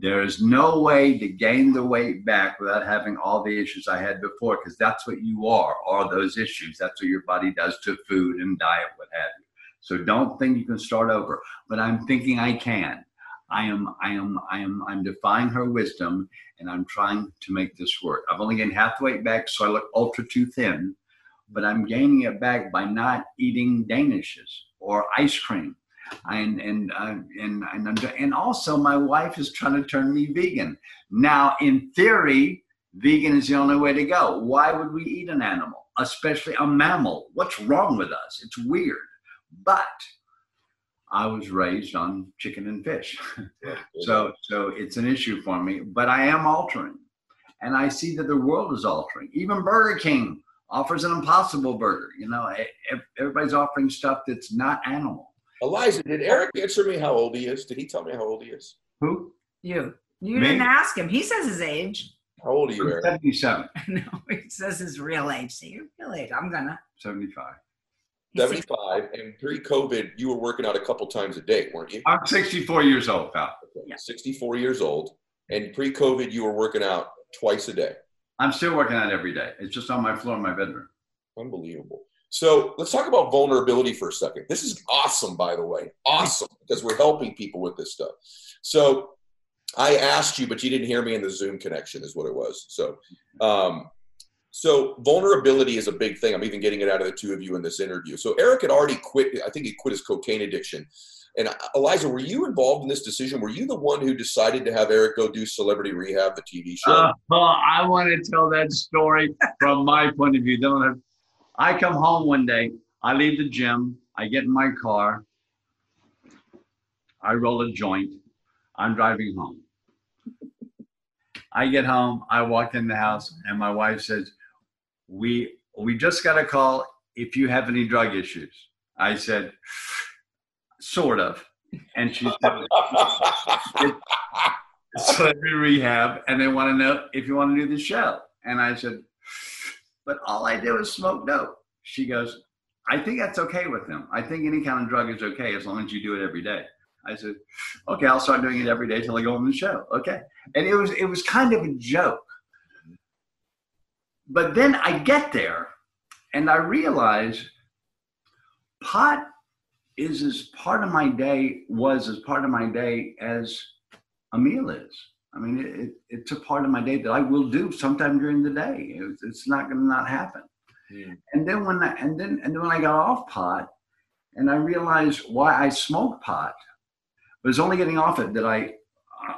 there is no way to gain the weight back without having all the issues I had before, because that's what you are, are those issues. That's what your body does to food and diet, what have you. So don't think you can start over. But I'm thinking I can. I am, I am, I am, I'm defying her wisdom, and I'm trying to make this work. I've only gained half the weight back, so I look ultra too thin but I'm gaining it back by not eating danishes or ice cream. And and uh, and and I'm- and also my wife is trying to turn me vegan. Now, in theory, vegan is the only way to go. Why would we eat an animal, especially a mammal? What's wrong with us? It's weird. But I was raised on chicken and fish. So so it's an issue for me, but I am altering. And I see that the world is altering. Even Burger King offers an impossible burger. You know, everybody's offering stuff that's not animal. Eliza, did Eric answer me how old he is? Did he tell me how old he is? Who? You. You Me? didn't ask him. He says his age. How old are you, Eric? 77, no, he says his real age. Say your real age. I'm gonna. 75. He's 75. And pre-COVID, you were working out a couple times a day, weren't you? I'm 64 years old, pal. Yeah. 64 years old. And pre-COVID, you were working out twice a day. I'm still working out every day. It's just on my floor in my bedroom. Unbelievable. So let's talk about vulnerability for a second. This is awesome, by the way. Awesome, because we're helping people with this stuff. So I asked you, but you didn't hear me in the Zoom connection, is what it was. So, um, so vulnerability is a big thing. I'm even getting it out of the two of you in this interview. So Eric had already quit. I think he quit his cocaine addiction. And uh, Eliza, were you involved in this decision? Were you the one who decided to have Eric go do Celebrity Rehab, the TV show? Uh, well, I want to tell that story from my point of view. Don't have, I come home one day, I leave the gym, I get in my car, I roll a joint, I'm driving home. I get home, I walk in the house, and my wife says, "We we just got a call if you have any drug issues." I said, "Sort of," and she said, it's celebrity rehab and they want to know if you want to do the show. And I said, but all I do is smoke dope. She goes, I think that's okay with them. I think any kind of drug is okay as long as you do it every day. I said, okay, I'll start doing it every day till I go on the show. Okay. And it was it was kind of a joke. But then I get there and I realize pot is as part of my day was as part of my day as a meal is. I mean, it, it, it's a part of my day that I will do sometime during the day. It's, it's not going to not happen. Hmm. And then when I, and then and then when I got off pot, and I realized why I smoke pot, it was only getting off it that I uh,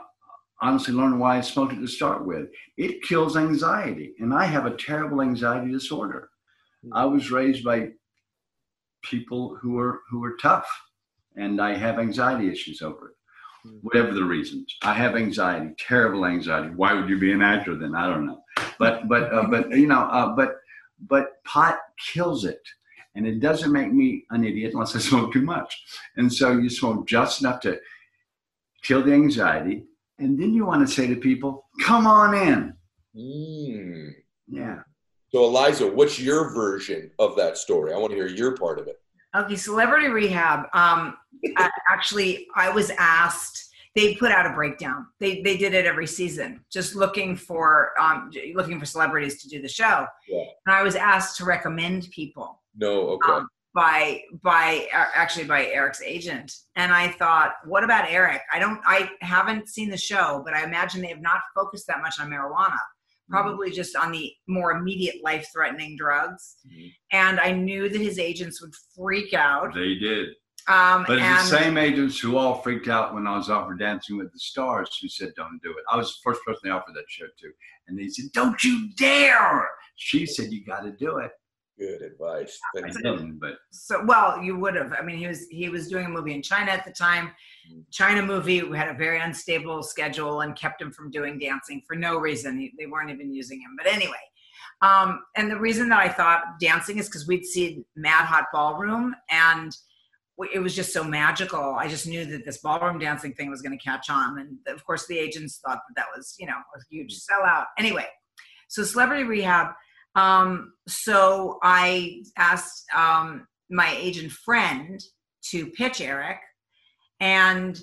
honestly learned why I smoked it to start with. It kills anxiety, and I have a terrible anxiety disorder. I was raised by people who are who are tough, and I have anxiety issues over it whatever the reasons. I have anxiety, terrible anxiety. Why would you be an actor then? I don't know. But but uh, but you know uh, but but pot kills it, and it doesn't make me an idiot unless I smoke too much. And so you smoke just enough to kill the anxiety, and then you want to say to people, "Come on in." Mm. Yeah. So Eliza, what's your version of that story? I want to hear your part of it. Okay, Celebrity Rehab. Um, I, actually, I was asked. They put out a breakdown. They they did it every season, just looking for um, looking for celebrities to do the show. Yeah. And I was asked to recommend people No, okay. um, by by uh, actually by Eric's agent. And I thought, what about Eric? I don't. I haven't seen the show, but I imagine they have not focused that much on marijuana. Probably just on the more immediate life-threatening drugs. Mhm. And I knew that his agents would freak out. They did. Um, But and the same agents who all freaked out when I was offered Dancing with the Stars who said, don't do it. I was the first person they offered that show to. And they said, don't you dare. She said, you got to do it. Good advice. I Thank you. but so well, you would have. I mean, he was he was doing a movie in China at the time. China movie had a very unstable schedule and kept him from doing dancing for no reason. He- They weren't even using him. But anyway, um, and the reason that I thought dancing is because we'd seen Mad Hot Ballroom and it was just so magical. I just knew that this ballroom dancing thing was going to catch on, and of course, the agents thought that that was you know a huge sellout. Anyway, so Celebrity Rehab. Um, so I asked um, my agent friend to pitch Eric, and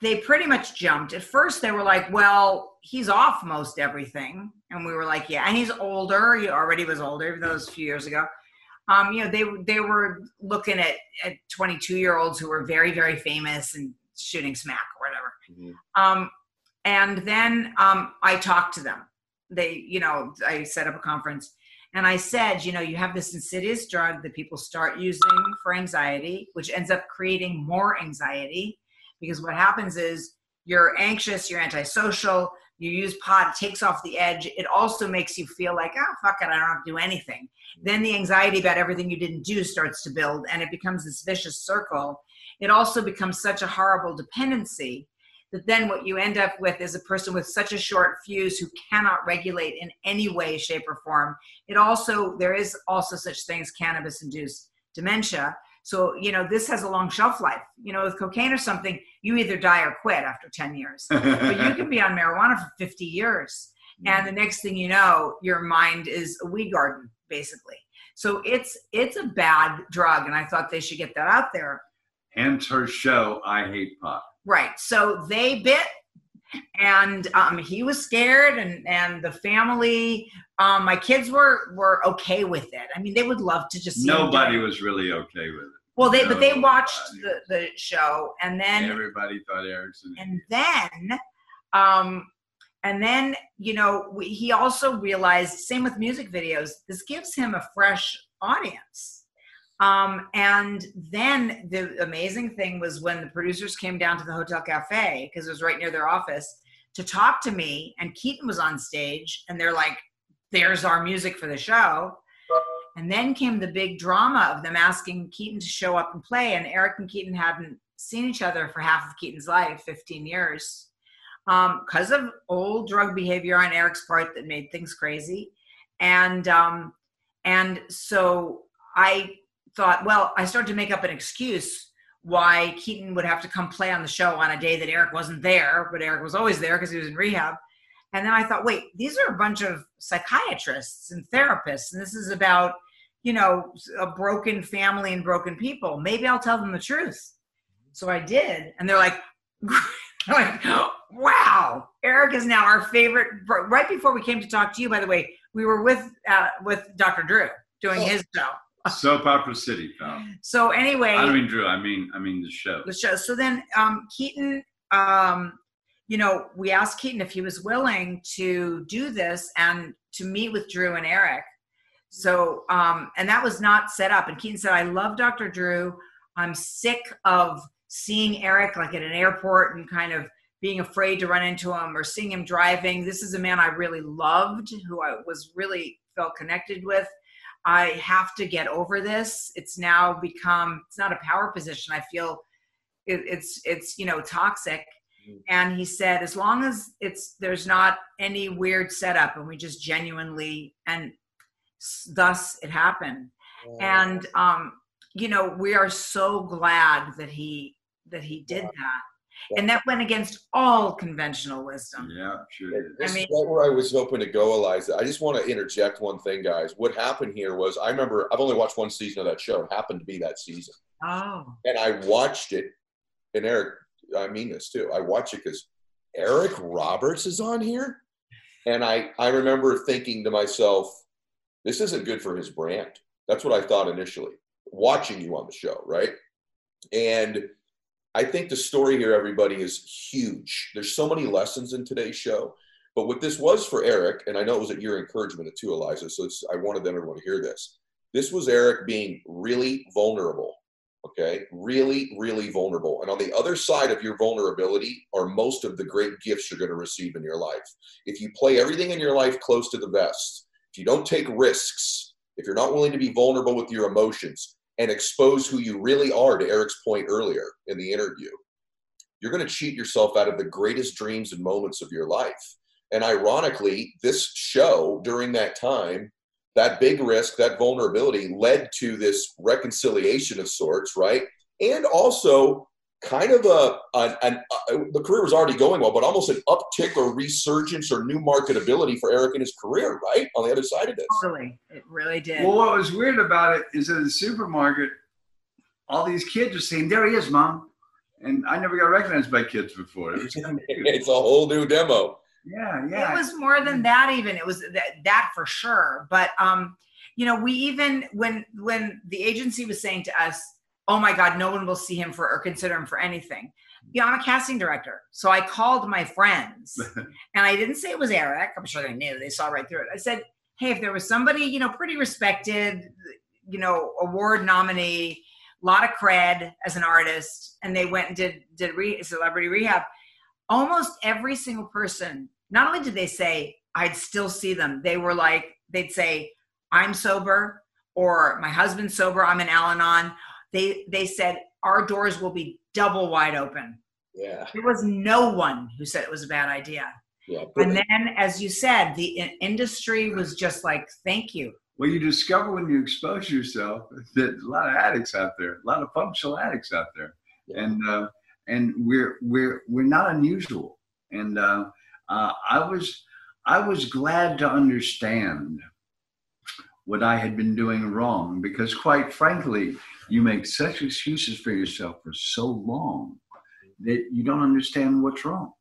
they pretty much jumped. At first, they were like, "Well, he's off most everything," and we were like, "Yeah," and he's older. He already was older, even though it was a few years ago. Um, you know, they they were looking at at 22 year olds who were very very famous and shooting smack or whatever. Mhm. Um, and then um, I talked to them. They, you know, I set up a conference and I said, you know, you have this insidious drug that people start using for anxiety, which ends up creating more anxiety because what happens is you're anxious, you're antisocial, you use pot, it takes off the edge. It also makes you feel like, oh, fuck it, I don't have to do anything. Then the anxiety about everything you didn't do starts to build and it becomes this vicious circle. It also becomes such a horrible dependency that then what you end up with is a person with such a short fuse who cannot regulate in any way shape or form. It also there is also such things cannabis induced dementia. So you know this has a long shelf life. You know with cocaine or something you either die or quit after 10 years. But you can be on marijuana for 50 years. And the next thing you know your mind is a weed garden basically. So it's it's a bad drug and i thought they should get that out there. Hence her show, I Hate Pot. Right so they bit and um, he was scared and and the family um, my kids were were okay with it i mean they would love to just see Nobody was really okay with it. well they but they watched the, the show and then Everybody thought Erickson. and then um and then you know we, he also realized same with music videos this gives him a fresh audience um and then the amazing thing was when the producers came down to the hotel cafe because it was right near their office to talk to me and keaton was on stage and they're like there's our music for the show. And then came the big drama of them asking keaton to show up and play and eric and keaton hadn't seen each other for half of keaton's life 15 years. Because of old drug behavior on Eric's part that made things crazy, and um, and so I thought, well, I started to make up an excuse why Keaton would have to come play on the show on a day that Eric wasn't there, but Eric was always there because he was in rehab. And then I thought, wait, these are a bunch of psychiatrists and therapists, and this is about you know a broken family and broken people. Maybe I'll tell them the truth. So I did, and they're like. like, wow, Eric is now our favorite. Right before we came to talk to you, by the way, we were with uh, with Dr. Drew doing Oh. his show. Soap Opera City, pal. So anyway, I don't mean Drew. I mean I mean the show. the show. So then um, Keaton, um, you know, we asked Keaton if he was willing to do this and to meet with Drew and Eric. So, um, and that was not set up. And Keaton said, I love Dr. Drew. I'm sick of seeing Eric like at an airport and kind of being afraid to run into him or seeing him driving. This is a man I really loved, who I was really felt connected with. I have to get over this. It's now become, it's not a power position. I feel it, it's it's you know toxic Mm. and he said as long as it's there's not any weird setup and we just genuinely and thus it happened and um you know we are so glad that he that he did that and that went against all conventional wisdom Yeah, sure. This I mean- is right where I was hoping to go, Eliza. I just want to interject one thing, guys. What happened here was I remember I've only watched one season of that show. It happened to be that season. oh And I watched it, and Eric, I mean this too. I watched it because Eric Roberts is on here. And I, I remember thinking to myself, this isn't good for his brand. That's what I thought initially, watching you on the show, right? And I think the story here, everybody, is huge. There's so many lessons in today's show. But what this was for Eric, and I know it was at your encouragement too, Eliza, so I wanted everyone to hear this. This was Eric being really vulnerable, okay? Really, really vulnerable. And on the other side of your vulnerability are most of the great gifts you're going to receive in your life. If you play everything in your life close to the vest, if you don't take risks, if you're not willing to be vulnerable with your emotions and expose who you really are, to Eric's point earlier in the interview, you're going to cheat yourself out of the greatest dreams and moments of your life. And ironically, this show during that time, that big risk, that vulnerability led to this reconciliation of sorts, right? And also kind of a, an, an uh, the career was already going well, but almost an uptick or resurgence or new marketability for Eric in his career, right? On the other side of this. totally it really did Well, what was weird about it is at the supermarket, all these kids are saying, "There he is, mom," and I never got recognized by kids before. It was kind of cute. It's a whole new demo. yeah, yeah. It was more than that even. It was that, that for sure. But um, you know, we even when when the agency was saying to us, "Oh my God, no one will see him for or consider him for anything." Mm-hmm. Yeah, I'm a casting director, so I called my friends, and I didn't say it was Eric. I'm sure they knew; they saw right through it. I said, "Hey, if there was somebody, you know, pretty respected, you know, award nominee, a lot of cred as an artist, and they went and did did re- celebrity rehab." almost every single person not only did they say i'd still see them they were like they'd say i'm sober or my husband's sober i'm in al-anon they they said our doors will be double wide open Yeah. there was no one who said it was a bad idea Yeah. and then as you said the industry was just like thank you Well, you discover when you expose yourself that a lot of addicts out there, a lot of functional addicts out there, Yeah. and uh, and we're we're we're not unusual. And uh, uh, I was I was glad to understand what I had been doing wrong because, quite frankly, you make such excuses for yourself for so long that you don't understand what's wrong.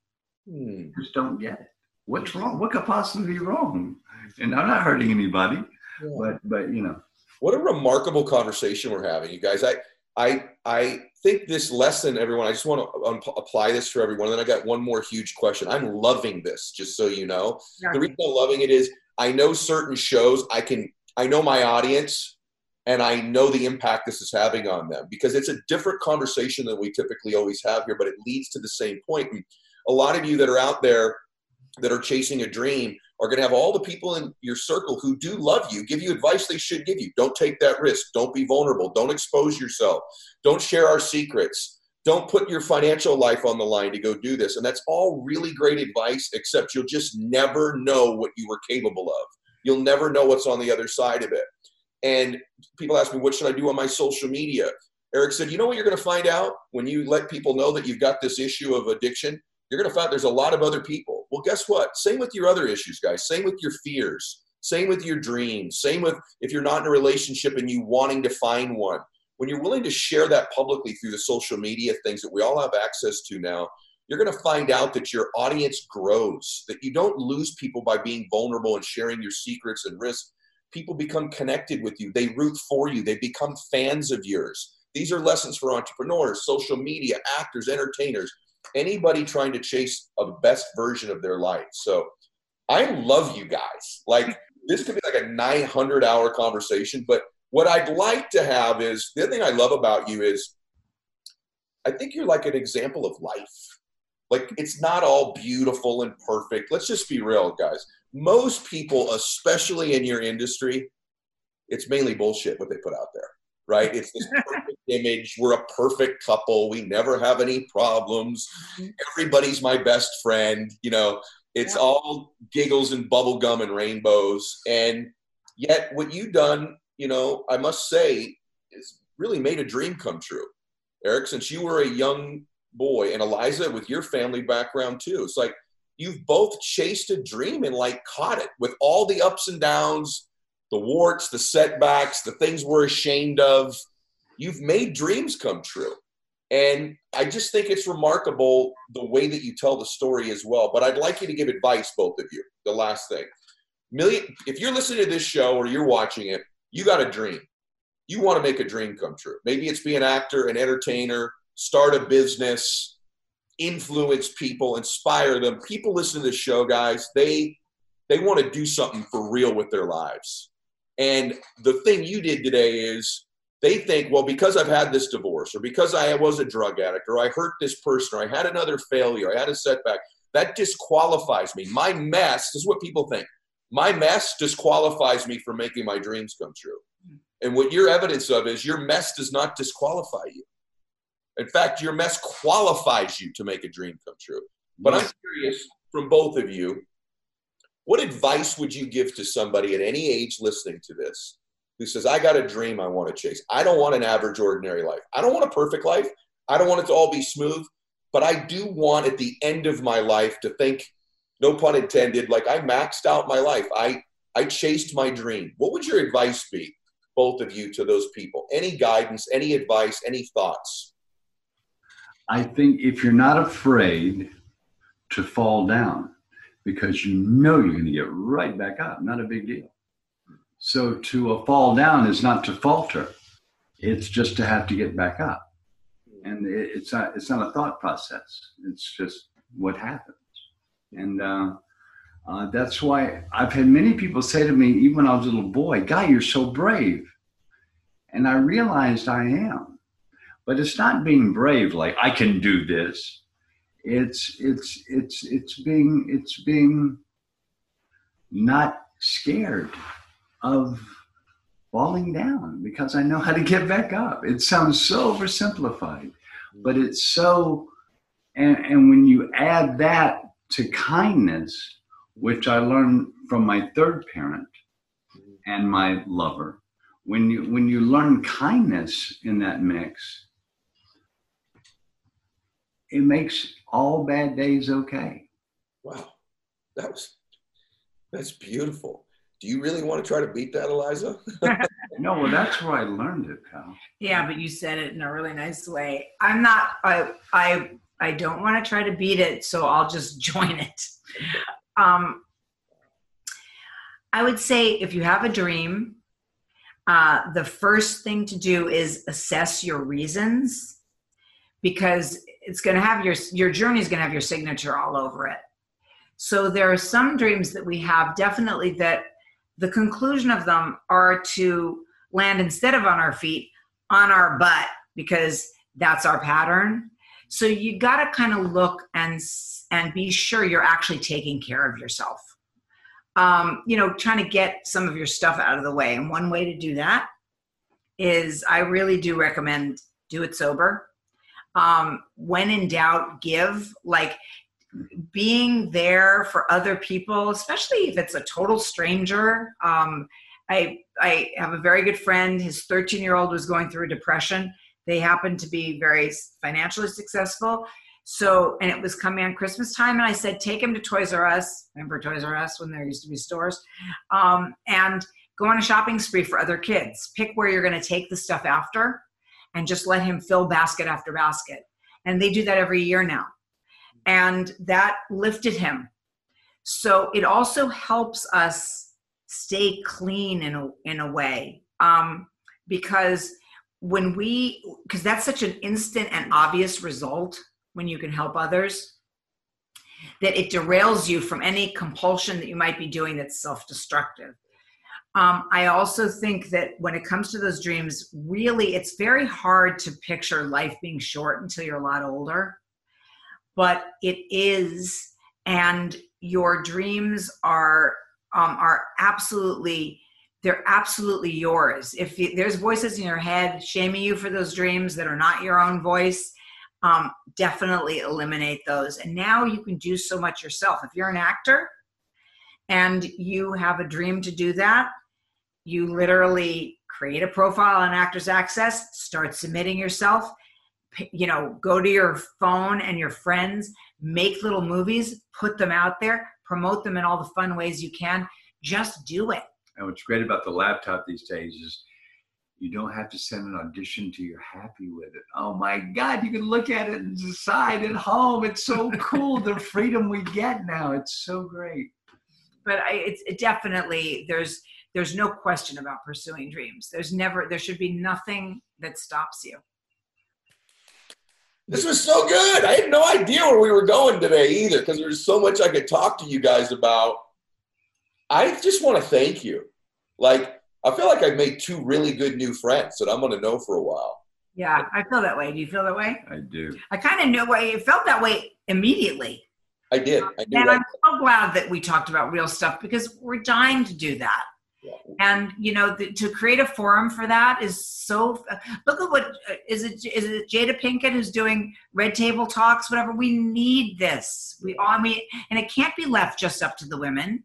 Hmm. You just don't get it. What's wrong? What could possibly be wrong? And I'm not hurting anybody, yeah. but but you know. What a remarkable conversation we're having, you guys. I I I think this lesson, everyone. I just want to um, apply this for everyone. And then I got one more huge question. I'm loving this, just so you know. Yeah. The reason I'm loving it is I know certain shows. I can I know my audience, and I know the impact this is having on them because it's a different conversation than we typically always have here, but it leads to the same point. And a lot of you that are out there that are chasing a dream are going to have all the people in your circle who do love you, give you advice they should give you. Don't take that risk. Don't be vulnerable. Don't expose yourself. Don't share our secrets. Don't put your financial life on the line to go do this. And that's all really great advice, except you'll just never know what you were capable of. You'll never know what's on the other side of it. And people ask me, what should I do on my social media? Eric said, you know what you're going to find out when you let people know that you've got this issue of addiction? You're going to find there's a lot of other people. Well, guess what? Same with your other issues, guys. Same with your fears. Same with your dreams. Same with if you're not in a relationship and you wanting to find one. When you're willing to share that publicly through the social media things that we all have access to now, you're going to find out that your audience grows, that you don't lose people by being vulnerable and sharing your secrets and risks. People become connected with you, they root for you, they become fans of yours. These are lessons for entrepreneurs, social media, actors, entertainers anybody trying to chase a best version of their life. So I love you guys. Like this could be like a 900 hour conversation, but what I'd like to have is the other thing I love about you is I think you're like an example of life. Like it's not all beautiful and perfect. Let's just be real, guys. Most people, especially in your industry, it's mainly bullshit what they put out there right? It's this perfect image. We're a perfect couple. We never have any problems. Mm-hmm. Everybody's my best friend. You know, it's yeah. all giggles and bubblegum and rainbows. And yet, what you've done, you know, I must say, is really made a dream come true. Eric, since you were a young boy, and Eliza, with your family background too, it's like you've both chased a dream and like caught it with all the ups and downs the warts, the setbacks, the things we're ashamed of. You've made dreams come true. And I just think it's remarkable the way that you tell the story as well. But I'd like you to give advice, both of you. The last thing. Million, if you're listening to this show or you're watching it, you got a dream. You want to make a dream come true. Maybe it's be an actor, an entertainer, start a business, influence people, inspire them. People listen to the show, guys. They they want to do something for real with their lives. And the thing you did today is they think, well, because I've had this divorce, or because I was a drug addict, or I hurt this person, or I had another failure, I had a setback, that disqualifies me. My mess, this is what people think. My mess disqualifies me from making my dreams come true. And what your evidence of is your mess does not disqualify you. In fact, your mess qualifies you to make a dream come true. But I'm curious from both of you what advice would you give to somebody at any age listening to this who says, I got a dream I want to chase? I don't want an average, ordinary life. I don't want a perfect life. I don't want it to all be smooth. But I do want at the end of my life to think, no pun intended, like I maxed out my life. I, I chased my dream. What would your advice be, both of you, to those people? Any guidance, any advice, any thoughts? I think if you're not afraid to fall down, because you know you're going to get right back up. Not a big deal. So to a fall down is not to falter; it's just to have to get back up. And it's not it's not a thought process. It's just what happens. And uh, uh, that's why I've had many people say to me, even when I was a little boy, "Guy, you're so brave." And I realized I am. But it's not being brave like I can do this it's it's it's it's being it's being not scared of falling down because I know how to get back up. It sounds so oversimplified, but it's so and, and when you add that to kindness, which I learned from my third parent and my lover, when you when you learn kindness in that mix, it makes all bad days okay. Wow, that was That's beautiful. Do you really want to try to beat that, Eliza? no, well, that's where I learned it, pal. Yeah, but you said it in a really nice way. I'm not. I I I don't want to try to beat it, so I'll just join it. Um, I would say if you have a dream, uh, the first thing to do is assess your reasons because it's going to have your your journey is going to have your signature all over it. So there are some dreams that we have definitely that the conclusion of them are to land instead of on our feet on our butt because that's our pattern. So you got to kind of look and and be sure you're actually taking care of yourself. Um, you know, trying to get some of your stuff out of the way. And one way to do that is I really do recommend do it sober. Um, when in doubt, give. Like being there for other people, especially if it's a total stranger. Um, I I have a very good friend. His 13 year old was going through depression. They happened to be very financially successful. So, and it was coming on Christmas time, and I said, take him to Toys R Us. Remember Toys R Us when there used to be stores? Um, and go on a shopping spree for other kids. Pick where you're going to take the stuff after, and just let him fill basket after basket. And they do that every year now and that lifted him. So it also helps us stay clean in a, in a way um, because when we because that's such an instant and obvious result when you can help others that it derails you from any compulsion that you might be doing that's self-destructive um, i also think that when it comes to those dreams really it's very hard to picture life being short until you're a lot older. But it is and your dreams are um, are absolutely they're absolutely yours. If you, there's voices in your head shaming you for those dreams that are not your own voice um, definitely eliminate those. And now you can do so much yourself. If you're an actor and you have a dream to do that you literally create a profile on actors access start submitting yourself you know go to your phone and your friends make little movies put them out there promote them in all the fun ways you can. Just do it. And what's great about the laptop these days is you don't have to send an audition to you're happy with it. Oh my god you can look at it and decide at home. It's so cool the freedom we get now. It's so great. But I, it's it definitely there's there's no question about pursuing dreams there's never there should be nothing that stops you this was so good. I had no idea where we were going today either because there's so much I could talk to you guys about. I just want to thank you. Like, I feel like I've made two really good new friends that I'm going to know for a while. Yeah, I feel that way. Do you feel that way? I do. I kind of knew way. It felt that way immediately. I did. I and I'm so glad that we talked about real stuff because we're dying to do that. And you know, the, to create a forum for that is so. Look at what is it? Is it Jada Pinkett who's doing Red Table Talks? Whatever. We need this. We all mean, and it can't be left just up to the women.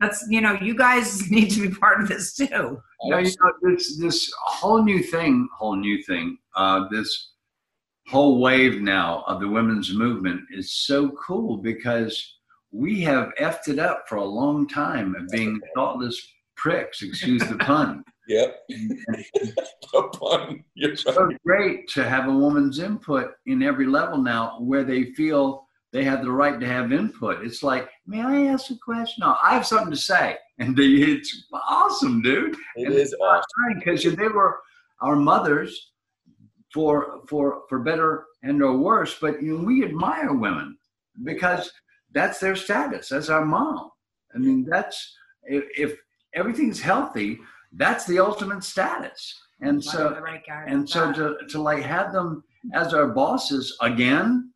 That's you know, you guys need to be part of this too. No, you know, this this whole new thing, whole new thing. Uh, this whole wave now of the women's movement is so cool because we have effed it up for a long time of being thoughtless pricks, excuse the pun. Yep. the pun. It's so great to have a woman's input in every level now where they feel they have the right to have input. It's like, may I ask a question? No, I have something to say. And they, it's awesome, dude. It and is awesome. Because they were our mothers for for for better and or worse, but you know, we admire women because that's their status as our mom. I mean, that's if, if everything's healthy, that's the ultimate status. And so, right and so to, to like have them as our bosses again,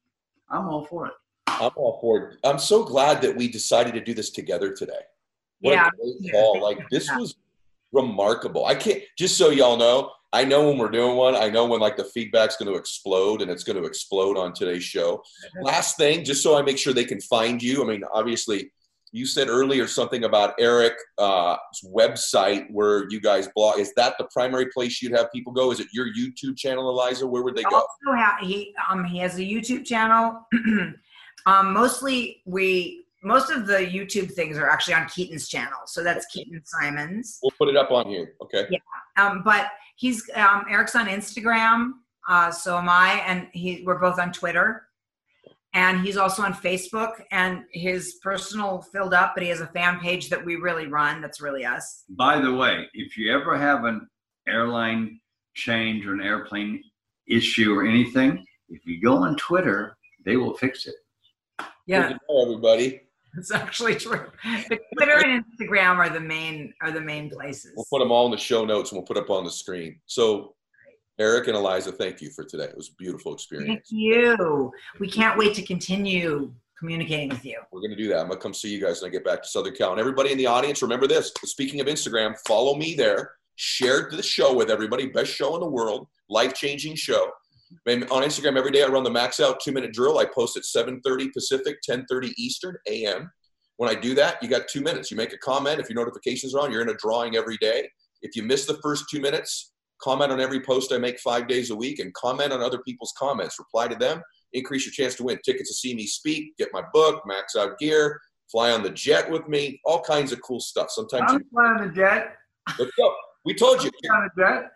I'm all for it. I'm all for it. I'm so glad that we decided to do this together today. What yeah. call. Like this was remarkable. I can't just so y'all know, I know when we're doing one, I know when like the feedback's going to explode and it's going to explode on today's show. Last thing, just so I make sure they can find you. I mean, obviously you said earlier something about Eric's uh, website where you guys blog. Is that the primary place you'd have people go? Is it your YouTube channel, Eliza? Where would they go? Also, have, he um, he has a YouTube channel. um, mostly we most of the YouTube things are actually on Keaton's channel. So that's Keaton Simons. We'll put it up on here. Okay. Yeah. Um, but he's um, Eric's on Instagram. Uh, so am I, and he we're both on Twitter. And he's also on Facebook, and his personal filled up, but he has a fan page that we really run. That's really us. By the way, if you ever have an airline change or an airplane issue or anything, if you go on Twitter, they will fix it. Yeah, Good to know, everybody. it's actually true. But Twitter and Instagram are the main are the main places. We'll put them all in the show notes and we'll put up on the screen. So, Eric and Eliza, thank you for today. It was a beautiful experience. Thank you. We can't wait to continue communicating with you. We're going to do that. I'm going to come see you guys when I get back to Southern Cal. And everybody in the audience, remember this. Speaking of Instagram, follow me there. Share the show with everybody. Best show in the world. Life changing show. And on Instagram every day, I run the max out two minute drill. I post at 7:30 Pacific, 10:30 Eastern a.m. When I do that, you got two minutes. You make a comment. If your notifications are on, you're in a drawing every day. If you miss the first two minutes, comment on every post I make five days a week, and comment on other people's comments. Reply to them. Increase your chance to win tickets to see me speak, get my book, max out gear, fly on the jet with me, all kinds of cool stuff. Sometimes I'm flying the jet. let's go. We told you. The jet.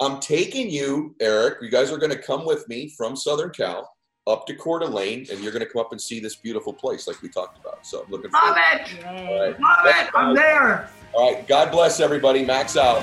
I'm taking you, Eric. You guys are going to come with me from Southern Cal up to Coeur d'Alene, and you're going to come up and see this beautiful place like we talked about. So I'm looking Love forward. it. All Yay. right. Love it. I'm there. All right. God bless everybody. Max out.